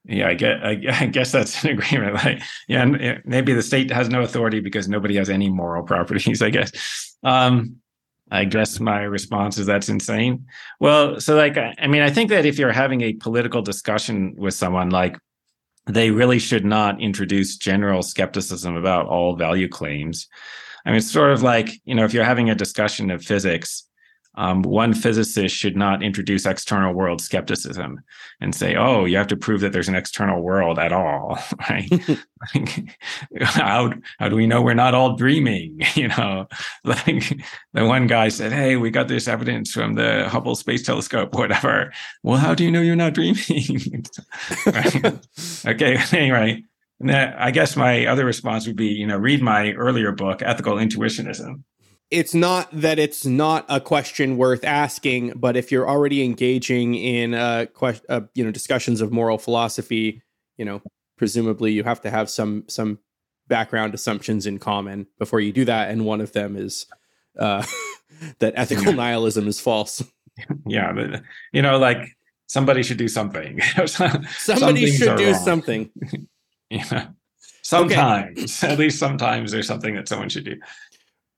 Yeah, I get. I, I, guess that's an agreement. Like, yeah, maybe the state has no authority because nobody has any moral properties. I guess. Um, I guess my response is that's insane. Well, so like, I mean, I think that if you're having a political discussion with someone, like, they really should not introduce general skepticism about all value claims. I mean, it's sort of like, you know, if you're having a discussion of physics, um, one physicist should not introduce external world skepticism and say, "Oh, you have to prove that there's an external world at all." Right? how how do we know we're not all dreaming? You know, like the one guy said, "Hey, we got this evidence from the Hubble Space Telescope, whatever." Well, how do you know you're not dreaming? okay, anyway. I guess my other response would be, you know, read my earlier book, Ethical Intuitionism it's not that it's not a question worth asking, but if you're already engaging in uh, que- uh, you know discussions of moral philosophy, you know, presumably you have to have some some background assumptions in common before you do that, and one of them is uh, that ethical nihilism is false. Yeah, but, you know, like somebody should do something. somebody should do wrong. something. yeah, sometimes, okay. at least sometimes, there's something that someone should do.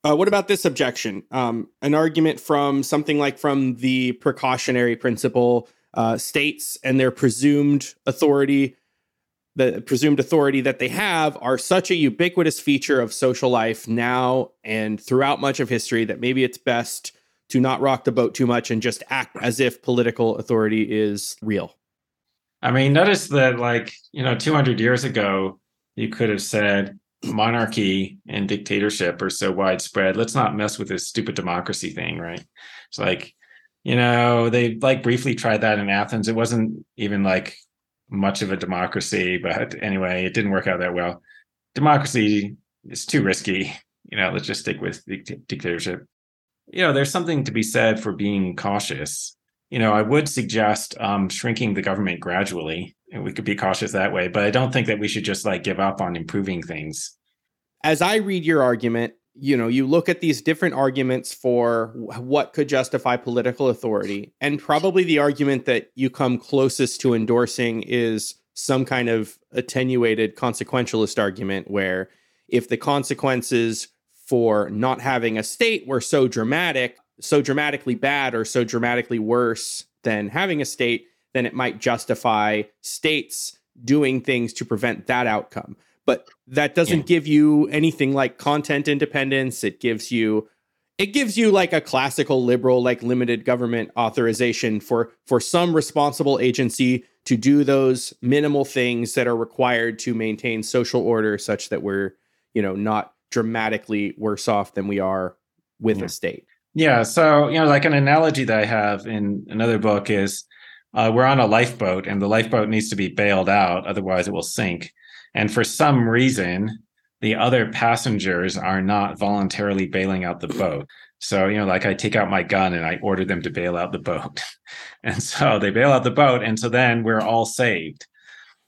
Uh, what about this objection? Um, an argument from something like from the precautionary principle uh, states and their presumed authority, the presumed authority that they have, are such a ubiquitous feature of social life now and throughout much of history that maybe it's best to not rock the boat too much and just act as if political authority is real. I mean, notice that, like, you know, 200 years ago, you could have said, monarchy and dictatorship are so widespread. Let's not mess with this stupid democracy thing, right? It's like, you know, they like briefly tried that in Athens. It wasn't even like much of a democracy, but anyway, it didn't work out that well. Democracy is too risky. You know, let's just stick with dictatorship. You know, there's something to be said for being cautious. You know, I would suggest um, shrinking the government gradually we could be cautious that way but i don't think that we should just like give up on improving things. As i read your argument you know you look at these different arguments for what could justify political authority and probably the argument that you come closest to endorsing is some kind of attenuated consequentialist argument where if the consequences for not having a state were so dramatic so dramatically bad or so dramatically worse than having a state then it might justify states doing things to prevent that outcome. But that doesn't yeah. give you anything like content independence. It gives you it gives you like a classical liberal like limited government authorization for for some responsible agency to do those minimal things that are required to maintain social order such that we're, you know, not dramatically worse off than we are with yeah. a state. Yeah, so, you know, like an analogy that I have in another book is uh, we're on a lifeboat and the lifeboat needs to be bailed out, otherwise it will sink. And for some reason, the other passengers are not voluntarily bailing out the boat. So, you know, like I take out my gun and I order them to bail out the boat. and so they bail out the boat. And so then we're all saved.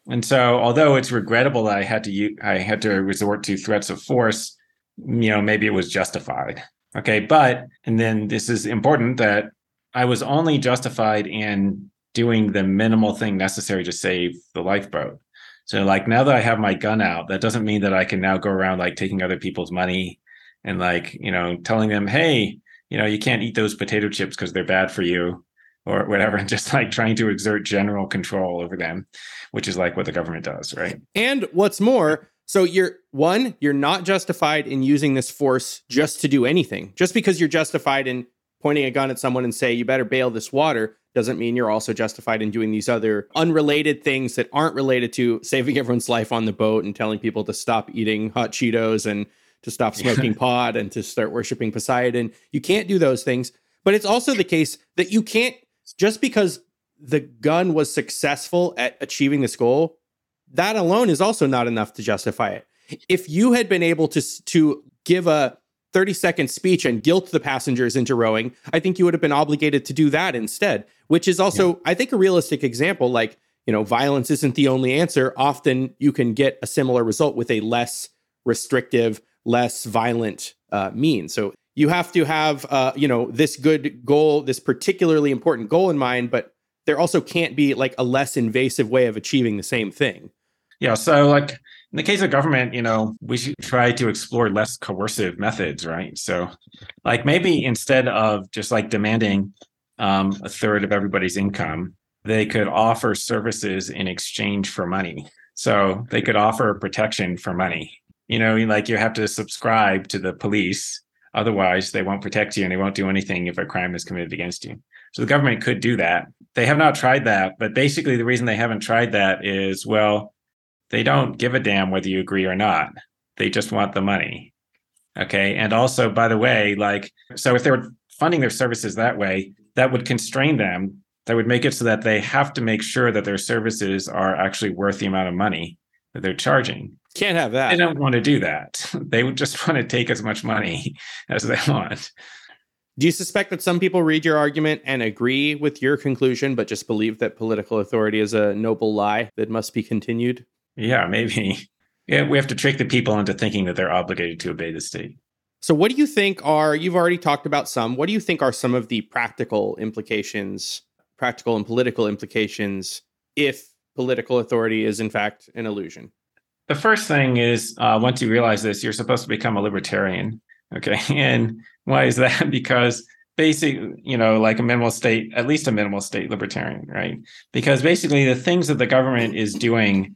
And so, although it's regrettable that I had to I had to resort to threats of force, you know, maybe it was justified. Okay. But, and then this is important that I was only justified in doing the minimal thing necessary to save the lifeboat. So like now that I have my gun out, that doesn't mean that I can now go around like taking other people's money and like, you know, telling them, hey, you know, you can't eat those potato chips because they're bad for you or whatever, and just like trying to exert general control over them, which is like what the government does, right? And what's more, so you're one, you're not justified in using this force just to do anything. Just because you're justified in pointing a gun at someone and say, you better bail this water, doesn't mean you're also justified in doing these other unrelated things that aren't related to saving everyone's life on the boat and telling people to stop eating hot Cheetos and to stop smoking pot and to start worshiping Poseidon. You can't do those things. But it's also the case that you can't, just because the gun was successful at achieving this goal, that alone is also not enough to justify it. If you had been able to, to give a 30 second speech and guilt the passengers into rowing, I think you would have been obligated to do that instead, which is also, yeah. I think, a realistic example. Like, you know, violence isn't the only answer. Often you can get a similar result with a less restrictive, less violent uh, means. So you have to have, uh, you know, this good goal, this particularly important goal in mind, but there also can't be like a less invasive way of achieving the same thing. Yeah. So, like in the case of government, you know, we should try to explore less coercive methods, right? So, like maybe instead of just like demanding um, a third of everybody's income, they could offer services in exchange for money. So they could offer protection for money. You know, like you have to subscribe to the police, otherwise they won't protect you and they won't do anything if a crime is committed against you. So the government could do that. They have not tried that, but basically the reason they haven't tried that is well, they don't give a damn whether you agree or not. They just want the money. Okay. And also, by the way, like, so if they were funding their services that way, that would constrain them. That would make it so that they have to make sure that their services are actually worth the amount of money that they're charging. Can't have that. They don't want to do that. They would just want to take as much money as they want. Do you suspect that some people read your argument and agree with your conclusion, but just believe that political authority is a noble lie that must be continued? Yeah, maybe. Yeah, we have to trick the people into thinking that they're obligated to obey the state. So, what do you think are, you've already talked about some, what do you think are some of the practical implications, practical and political implications, if political authority is in fact an illusion? The first thing is uh, once you realize this, you're supposed to become a libertarian. Okay. And why is that? because basically, you know, like a minimal state, at least a minimal state libertarian, right? Because basically the things that the government is doing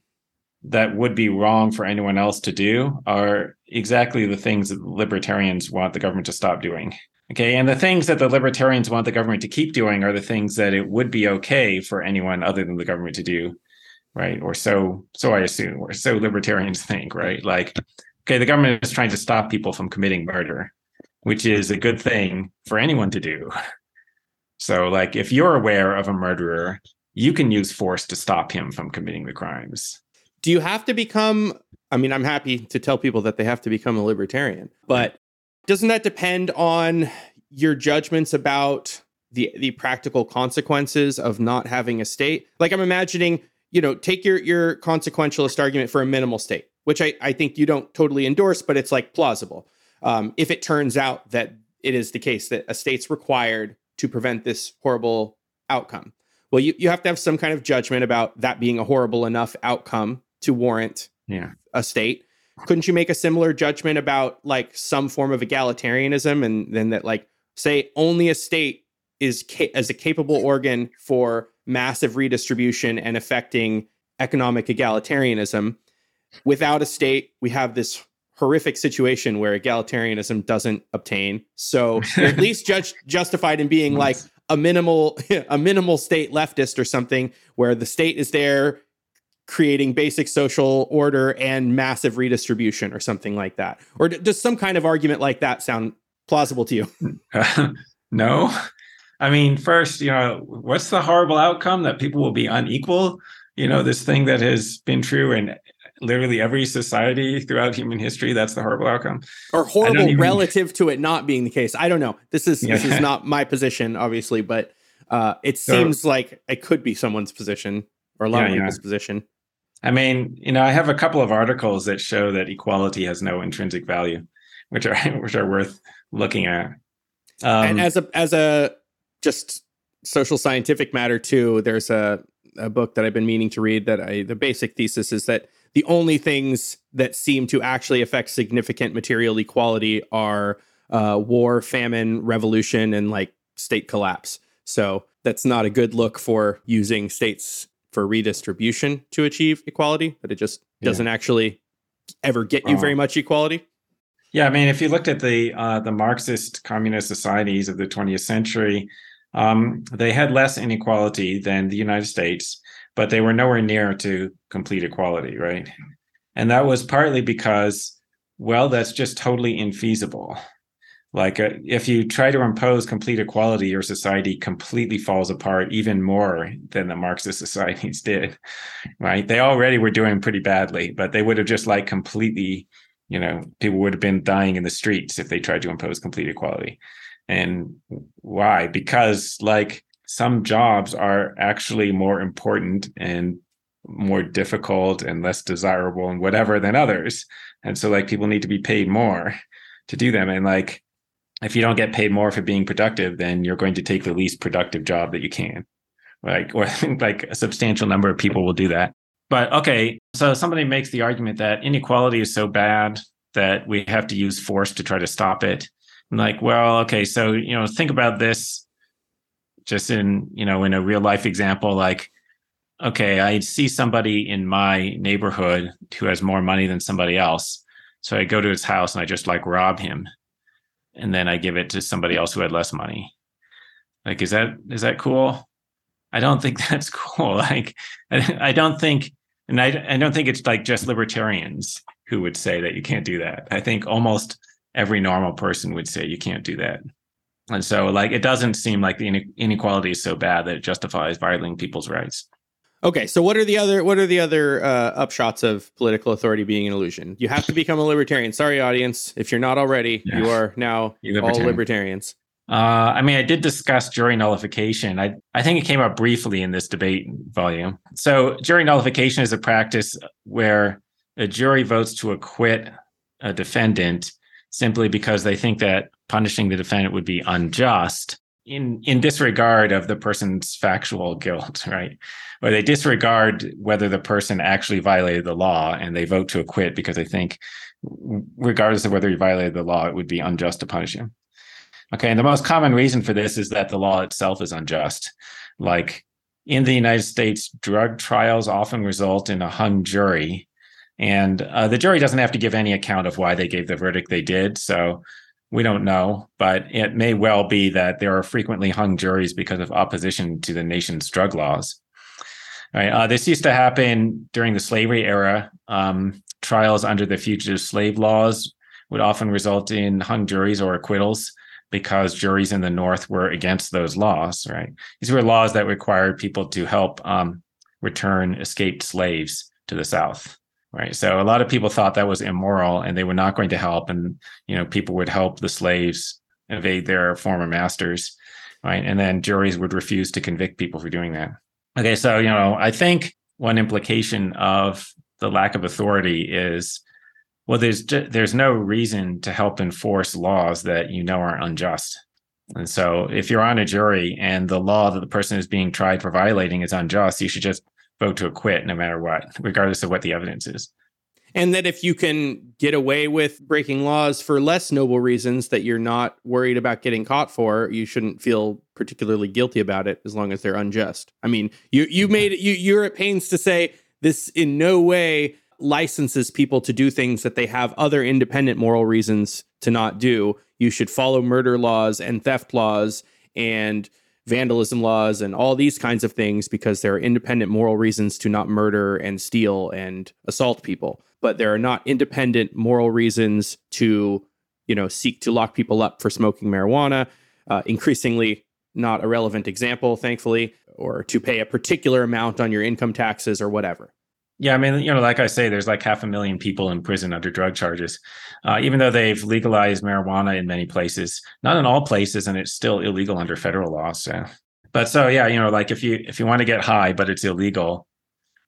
that would be wrong for anyone else to do are exactly the things that libertarians want the government to stop doing. Okay. And the things that the libertarians want the government to keep doing are the things that it would be okay for anyone other than the government to do. Right. Or so, so I assume, or so libertarians think, right? Like, okay, the government is trying to stop people from committing murder, which is a good thing for anyone to do. So, like, if you're aware of a murderer, you can use force to stop him from committing the crimes do you have to become I mean, I'm happy to tell people that they have to become a libertarian, but doesn't that depend on your judgments about the the practical consequences of not having a state? Like I'm imagining, you know, take your your consequentialist argument for a minimal state, which I, I think you don't totally endorse, but it's like plausible. Um, if it turns out that it is the case that a state's required to prevent this horrible outcome. Well, you, you have to have some kind of judgment about that being a horrible enough outcome to warrant yeah. a state. Couldn't you make a similar judgment about like some form of egalitarianism and then that like say only a state is ca- as a capable organ for massive redistribution and affecting economic egalitarianism. Without a state, we have this horrific situation where egalitarianism doesn't obtain. So at least judge justified in being like a minimal a minimal state leftist or something where the state is there creating basic social order and massive redistribution or something like that? Or does some kind of argument like that sound plausible to you? Uh, no. I mean, first, you know, what's the horrible outcome that people will be unequal? You know, this thing that has been true in literally every society throughout human history. That's the horrible outcome. Or horrible even... relative to it not being the case. I don't know. This is yeah. this is not my position, obviously, but uh, it seems so, like it could be someone's position or a lot yeah, of people's yeah. position. I mean, you know, I have a couple of articles that show that equality has no intrinsic value, which are which are worth looking at. Um, and as a as a just social scientific matter too, there's a a book that I've been meaning to read that I the basic thesis is that the only things that seem to actually affect significant material equality are uh, war, famine, revolution, and like state collapse. So that's not a good look for using states for redistribution to achieve equality, but it just doesn't yeah. actually ever get you very much equality. Yeah, I mean, if you looked at the uh, the Marxist communist societies of the 20th century, um, they had less inequality than the United States, but they were nowhere near to complete equality, right? And that was partly because, well, that's just totally infeasible. Like, uh, if you try to impose complete equality, your society completely falls apart even more than the Marxist societies did, right? They already were doing pretty badly, but they would have just like completely, you know, people would have been dying in the streets if they tried to impose complete equality. And why? Because like some jobs are actually more important and more difficult and less desirable and whatever than others. And so like people need to be paid more to do them. And like if you don't get paid more for being productive, then you're going to take the least productive job that you can. Like or I think like a substantial number of people will do that. But okay, so somebody makes the argument that inequality is so bad that we have to use force to try to stop it. I'm like, well, okay, so you know, think about this just in, you know, in a real life example, like, okay, I see somebody in my neighborhood who has more money than somebody else. So I go to his house and I just like rob him. And then I give it to somebody else who had less money. Like, is that is that cool? I don't think that's cool. Like, I, don't think, and I, I don't think it's like just libertarians who would say that you can't do that. I think almost every normal person would say you can't do that. And so, like, it doesn't seem like the inequality is so bad that it justifies violating people's rights. Okay, so what are the other what are the other uh, upshots of political authority being an illusion? You have to become a libertarian. Sorry, audience, if you're not already, yeah. you are now libertarian. all libertarians. Uh, I mean, I did discuss jury nullification. I I think it came up briefly in this debate volume. So, jury nullification is a practice where a jury votes to acquit a defendant simply because they think that punishing the defendant would be unjust in in disregard of the person's factual guilt, right? Or they disregard whether the person actually violated the law and they vote to acquit because they think, regardless of whether he violated the law, it would be unjust to punish him. Okay, and the most common reason for this is that the law itself is unjust. Like in the United States, drug trials often result in a hung jury and uh, the jury doesn't have to give any account of why they gave the verdict they did. So we don't know, but it may well be that there are frequently hung juries because of opposition to the nation's drug laws. Right. Uh, this used to happen during the slavery era. Um, trials under the fugitive slave laws would often result in hung juries or acquittals because juries in the North were against those laws. Right. These were laws that required people to help um, return escaped slaves to the South right so a lot of people thought that was immoral and they were not going to help and you know people would help the slaves evade their former masters right and then juries would refuse to convict people for doing that okay so you know i think one implication of the lack of authority is well there's there's no reason to help enforce laws that you know are unjust and so if you're on a jury and the law that the person is being tried for violating is unjust you should just vote to acquit no matter what, regardless of what the evidence is. And that if you can get away with breaking laws for less noble reasons that you're not worried about getting caught for, you shouldn't feel particularly guilty about it as long as they're unjust. I mean, you you made you you're at pains to say this in no way licenses people to do things that they have other independent moral reasons to not do. You should follow murder laws and theft laws and vandalism laws and all these kinds of things because there are independent moral reasons to not murder and steal and assault people but there are not independent moral reasons to you know seek to lock people up for smoking marijuana. Uh, increasingly not a relevant example thankfully or to pay a particular amount on your income taxes or whatever. Yeah, I mean, you know, like I say, there's like half a million people in prison under drug charges, uh, even though they've legalized marijuana in many places, not in all places, and it's still illegal under federal law. So, but so yeah, you know, like if you if you want to get high, but it's illegal,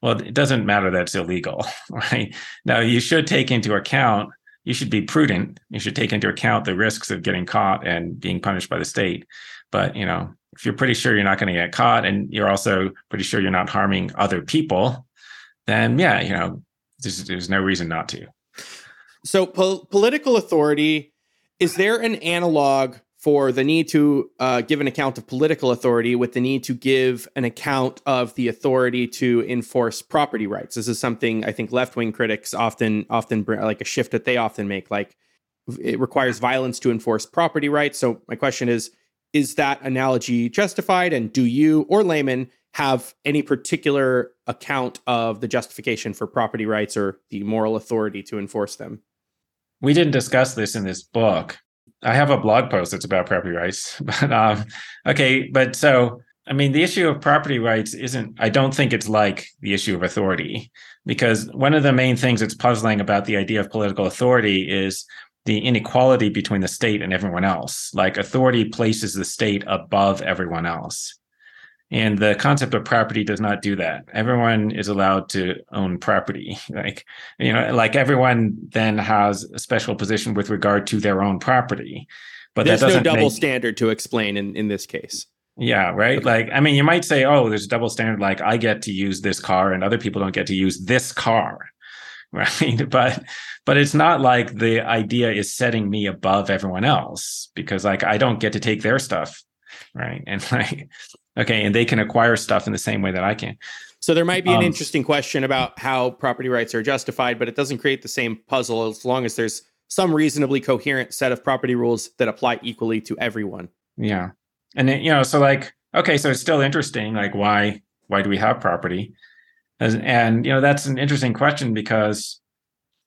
well, it doesn't matter that's illegal, right? Now, you should take into account. You should be prudent. You should take into account the risks of getting caught and being punished by the state. But you know, if you're pretty sure you're not going to get caught, and you're also pretty sure you're not harming other people then yeah, you know, there's, there's no reason not to. So, po- political authority is there an analog for the need to uh, give an account of political authority with the need to give an account of the authority to enforce property rights? This is something I think left wing critics often often like a shift that they often make. Like, it requires violence to enforce property rights. So my question is is that analogy justified and do you or Layman have any particular account of the justification for property rights or the moral authority to enforce them? We didn't discuss this in this book. I have a blog post that's about property rights. But um, okay, but so I mean, the issue of property rights isn't, I don't think it's like the issue of authority, because one of the main things that's puzzling about the idea of political authority is the inequality between the state and everyone else. Like authority places the state above everyone else. And the concept of property does not do that. Everyone is allowed to own property. Like, you know, like everyone then has a special position with regard to their own property. But there's no double make... standard to explain in, in this case. Yeah, right. Like, I mean, you might say, oh, there's a double standard, like I get to use this car and other people don't get to use this car. Right. But but it's not like the idea is setting me above everyone else because like I don't get to take their stuff. Right. And like, okay, and they can acquire stuff in the same way that I can. So there might be an um, interesting question about how property rights are justified, but it doesn't create the same puzzle as long as there's some reasonably coherent set of property rules that apply equally to everyone. Yeah and then, you know so like okay so it's still interesting like why why do we have property As, and you know that's an interesting question because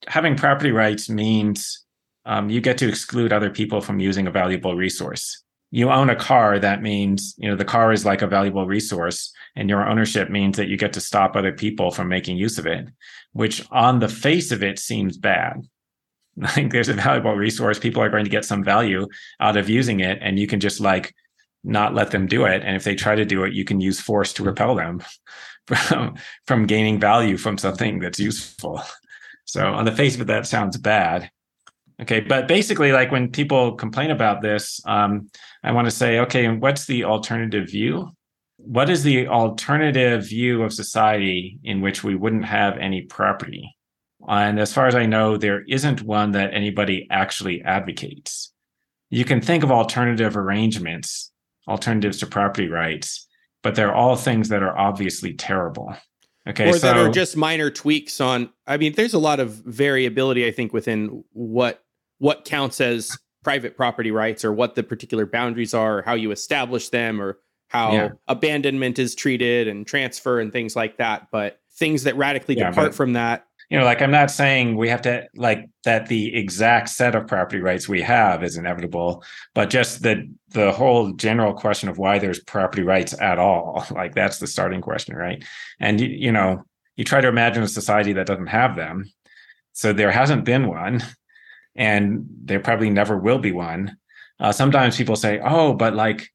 having property rights means um, you get to exclude other people from using a valuable resource you own a car that means you know the car is like a valuable resource and your ownership means that you get to stop other people from making use of it which on the face of it seems bad like there's a valuable resource people are going to get some value out of using it and you can just like not let them do it. And if they try to do it, you can use force to repel them from, from gaining value from something that's useful. So on the face of it, that sounds bad. Okay, but basically, like when people complain about this, um, I want to say, okay, and what's the alternative view? What is the alternative view of society in which we wouldn't have any property? And as far as I know, there isn't one that anybody actually advocates. You can think of alternative arrangements alternatives to property rights, but they're all things that are obviously terrible. Okay. Or so, that are just minor tweaks on I mean, there's a lot of variability, I think, within what what counts as private property rights or what the particular boundaries are or how you establish them or how yeah. abandonment is treated and transfer and things like that. But things that radically yeah, depart from that you know, like I'm not saying we have to like that the exact set of property rights we have is inevitable, but just the the whole general question of why there's property rights at all, like that's the starting question, right? And you, you know, you try to imagine a society that doesn't have them. So there hasn't been one, and there probably never will be one. Uh, sometimes people say, "Oh, but like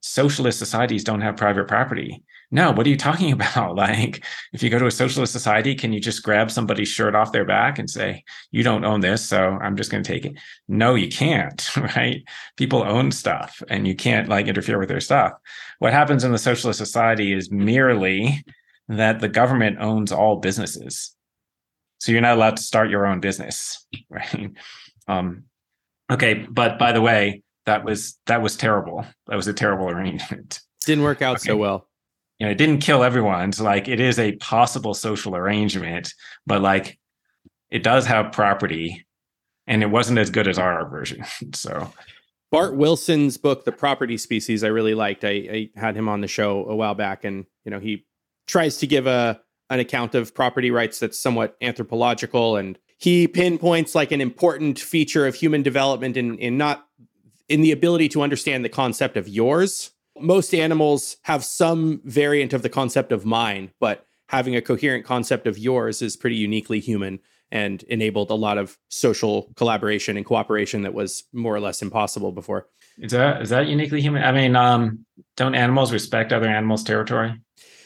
socialist societies don't have private property." no, what are you talking about? Like, if you go to a socialist society, can you just grab somebody's shirt off their back and say, you don't own this, so I'm just going to take it? No, you can't, right? People own stuff and you can't like interfere with their stuff. What happens in the socialist society is merely that the government owns all businesses. So you're not allowed to start your own business, right? Um, okay, but by the way, that was that was terrible. That was a terrible arrangement. Didn't work out okay. so well you know, it didn't kill everyone. So like it is a possible social arrangement, but like it does have property and it wasn't as good as our version. so Bart Wilson's book, The Property Species, I really liked. I, I, had him on the show a while back, and you know he tries to give a an account of property rights that's somewhat anthropological, and he pinpoints like an important feature of human development in in not in the ability to understand the concept of yours most animals have some variant of the concept of mine, but having a coherent concept of yours is pretty uniquely human and enabled a lot of social collaboration and cooperation that was more or less impossible before. Is that is that uniquely human? I mean, um, don't animals respect other animals' territory?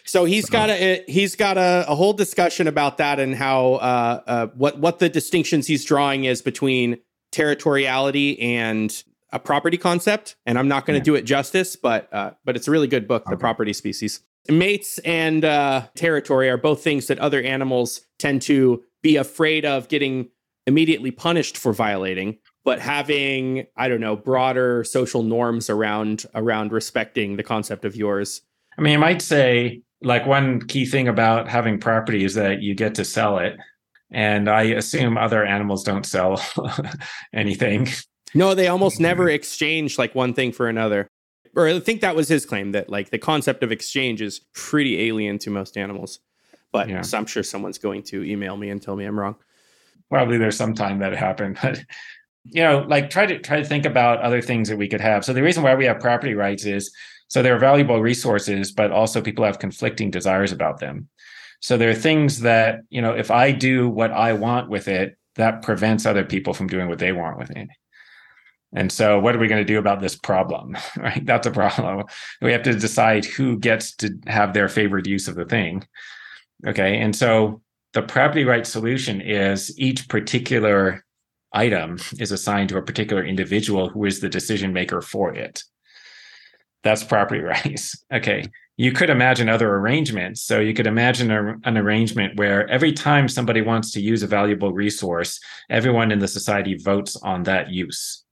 So he's got a he's got a, a whole discussion about that and how uh, uh, what what the distinctions he's drawing is between territoriality and a property concept, and I'm not going to yeah. do it justice, but uh, but it's a really good book, okay. The Property Species. Mates and uh, territory are both things that other animals tend to be afraid of getting immediately punished for violating, but having I don't know broader social norms around around respecting the concept of yours. I mean, you might say like one key thing about having property is that you get to sell it And I assume other animals don't sell anything. No, they almost never exchange like one thing for another. Or I think that was his claim that like the concept of exchange is pretty alien to most animals. But yeah. I'm sure someone's going to email me and tell me I'm wrong. Probably there's some time that happened, but you know, like try to try to think about other things that we could have. So the reason why we have property rights is so they're valuable resources, but also people have conflicting desires about them. So there are things that, you know, if I do what I want with it, that prevents other people from doing what they want with it. And so, what are we going to do about this problem? Right? That's a problem. We have to decide who gets to have their favorite use of the thing. Okay. And so, the property rights solution is each particular item is assigned to a particular individual who is the decision maker for it. That's property rights. Okay. You could imagine other arrangements. So you could imagine a, an arrangement where every time somebody wants to use a valuable resource, everyone in the society votes on that use.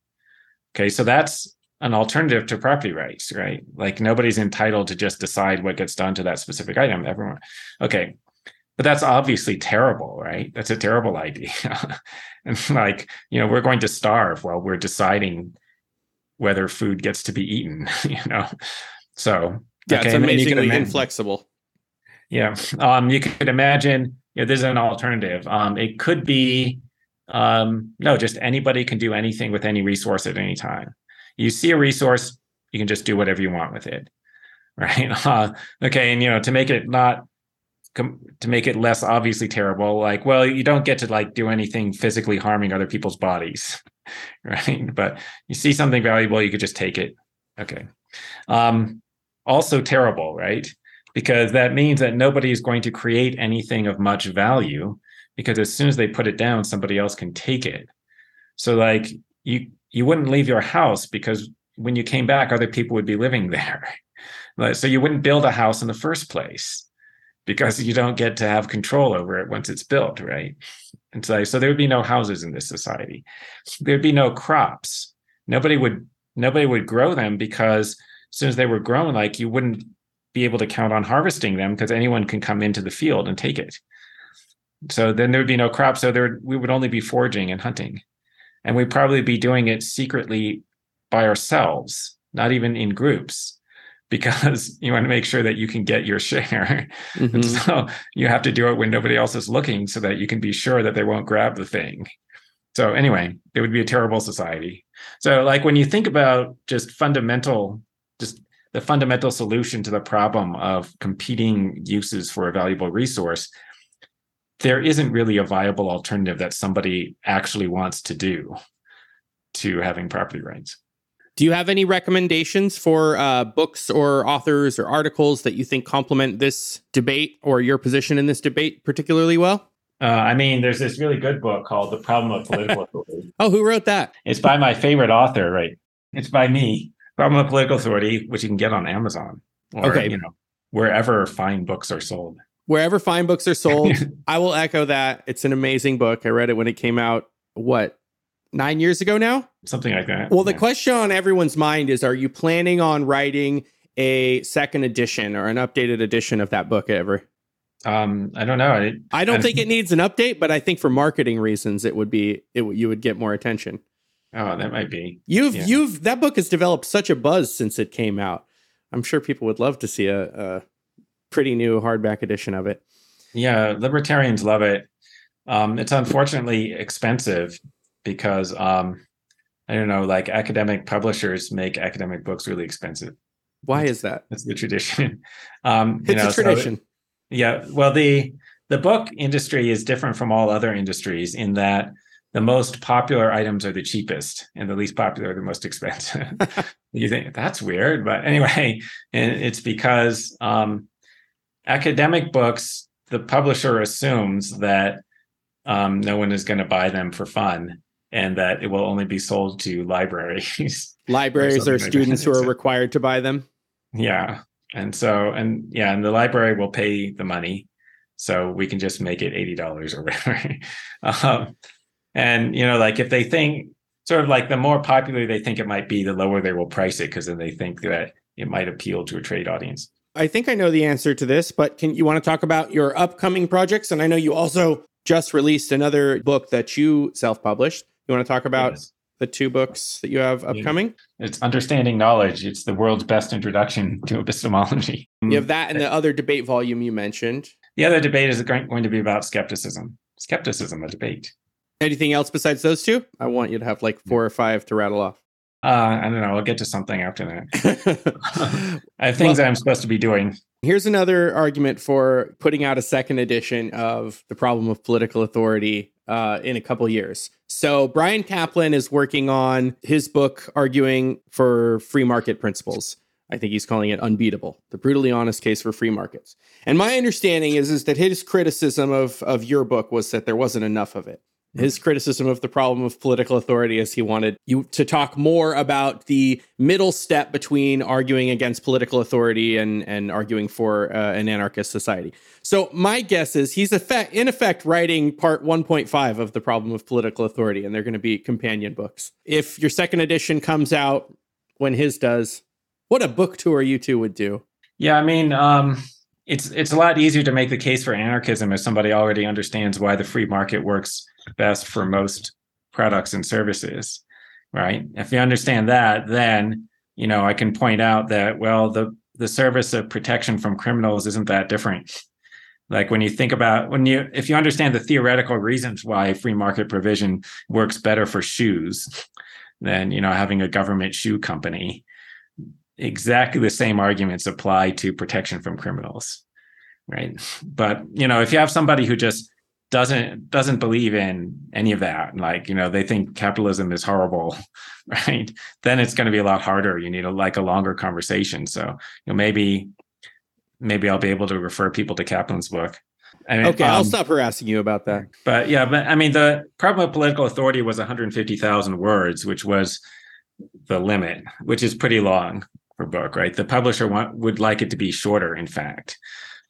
Okay. So that's an alternative to property rights, right? Like nobody's entitled to just decide what gets done to that specific item. Everyone. Okay. But that's obviously terrible, right? That's a terrible idea. and like, you know, we're going to starve while we're deciding whether food gets to be eaten, you know. So yeah, okay, it's amazingly imagine, inflexible. Yeah. Um, you could imagine, you know, there's an alternative. Um, it could be um, no, just anybody can do anything with any resource at any time. You see a resource, you can just do whatever you want with it. Right. Uh, okay. And you know, to make it not to make it less obviously terrible like well you don't get to like do anything physically harming other people's bodies right? But you see something valuable you could just take it. Okay. Um also terrible right? Because that means that nobody is going to create anything of much value because as soon as they put it down somebody else can take it. So like you you wouldn't leave your house because when you came back other people would be living there. So you wouldn't build a house in the first place because you don't get to have control over it once it's built, right? And so, so there would be no houses in this society. There'd be no crops. Nobody would nobody would grow them because as soon as they were grown, like you wouldn't be able to count on harvesting them because anyone can come into the field and take it. So then there would be no crops. So there we would only be foraging and hunting. And we'd probably be doing it secretly by ourselves, not even in groups because you want to make sure that you can get your share. Mm-hmm. So you have to do it when nobody else is looking so that you can be sure that they won't grab the thing. So anyway, it would be a terrible society. So like when you think about just fundamental, just the fundamental solution to the problem of competing uses for a valuable resource, there isn't really a viable alternative that somebody actually wants to do to having property rights. Do you have any recommendations for uh, books or authors or articles that you think complement this debate or your position in this debate particularly well? Uh, I mean, there's this really good book called The Problem of Political Authority. oh, who wrote that? It's by my favorite author, right? It's by me. Problem of Political Authority, which you can get on Amazon or okay. you know wherever fine books are sold. Wherever fine books are sold, I will echo that. It's an amazing book. I read it when it came out. What nine years ago now? Something like that. Well, yeah. the question on everyone's mind is Are you planning on writing a second edition or an updated edition of that book ever? Um, I don't know. I, I don't I, think it needs an update, but I think for marketing reasons, it would be it you would get more attention. Oh, that might be. You've yeah. you've that book has developed such a buzz since it came out. I'm sure people would love to see a, a pretty new hardback edition of it. Yeah, libertarians love it. Um, it's unfortunately expensive because um, I don't know, like academic publishers make academic books really expensive. Why is that? That's the tradition. Um, it's know, a tradition. So, yeah. Well, the the book industry is different from all other industries in that the most popular items are the cheapest and the least popular are the most expensive. you think that's weird, but anyway, it's because um, academic books, the publisher assumes that um, no one is going to buy them for fun and that it will only be sold to libraries. Libraries or students who are required to buy them. Yeah. And so, and yeah, and the library will pay the money. So we can just make it $80 or whatever. um, and, you know, like if they think sort of like the more popular they think it might be, the lower they will price it because then they think that it might appeal to a trade audience. I think I know the answer to this, but can you want to talk about your upcoming projects? And I know you also just released another book that you self published. You want to talk about Yes. the two books that you have upcoming? It's understanding knowledge. It's the world's best introduction to epistemology. You have that and the other debate volume you mentioned. The other debate is going to be about skepticism. Skepticism, a debate. Anything else besides those two? I want you to have like four or five to rattle off. Uh, I don't know. I'll get to something after that. I have things Well- I'm supposed to be doing. Here's another argument for putting out a second edition of The Problem of Political Authority uh, in a couple of years. So, Bryan Caplan is working on his book arguing for free market principles. I think he's calling it Unbeatable, the brutally honest case for free markets. And my understanding is, is that his criticism of, of your book was that there wasn't enough of it. His criticism of the problem of political authority is he wanted you to talk more about the middle step between arguing against political authority and, and arguing for uh, an anarchist society. So my guess is he's effect, in effect writing part 1.5 of the problem of political authority, and they're going to be companion books. If your second edition comes out when his does, what a book tour you two would do. Yeah, I mean, um, it's it's a lot easier to make the case for anarchism if somebody already understands why the free market works best for most products and services, right? If you understand that, then you know I can point out that well, the the service of protection from criminals isn't that different. Like when you think about when you if you understand the theoretical reasons why free market provision works better for shoes than you know having a government shoe company, exactly the same arguments apply to protection from criminals right but you know if you have somebody who just doesn't doesn't believe in any of that like you know they think capitalism is horrible right then it's going to be a lot harder you need a like a longer conversation so you know maybe maybe i'll be able to refer people to caplan's book I mean, Okay, I'll um, stop harassing you about that. but yeah, but I mean, the problem of political authority was 150,000 words, which was the limit, which is pretty long for a book, right? The publisher want, would like it to be shorter, in fact.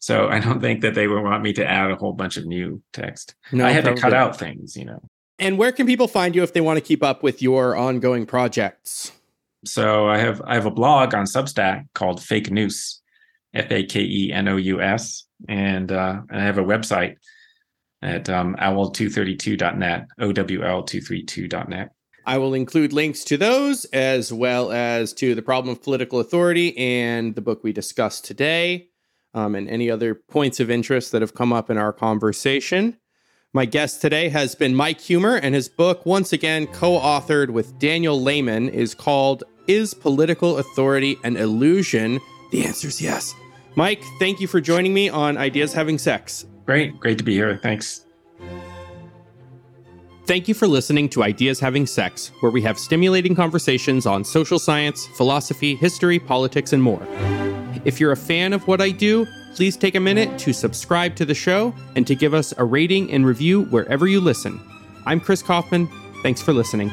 So I don't think that they would want me to add a whole bunch of new text. No, I had to cut out things, you know. And where can people find you if they want to keep up with your ongoing projects? So I have I have a blog on Substack called Fake Noûs, F A K E N O U S, and uh, and I have a website at um, owl232.net, O W L 232.net. I will include links to those as well as to the problem of political authority and the book we discussed today, um, and any other points of interest that have come up in our conversation. My guest today has been Mike Huemer, and his book, once again co authored with Daniel Layman, is called Is Political Authority an Illusion? The answer is yes. Mike, thank you for joining me on Ideas Having Sex. Great, great to be here. Thanks. Thank you for listening to Ideas Having Sex, where we have stimulating conversations on social science, philosophy, history, politics, and more. If you're a fan of what I do, please take a minute to subscribe to the show and to give us a rating and review wherever you listen. I'm Chris Kaufman. Thanks for listening.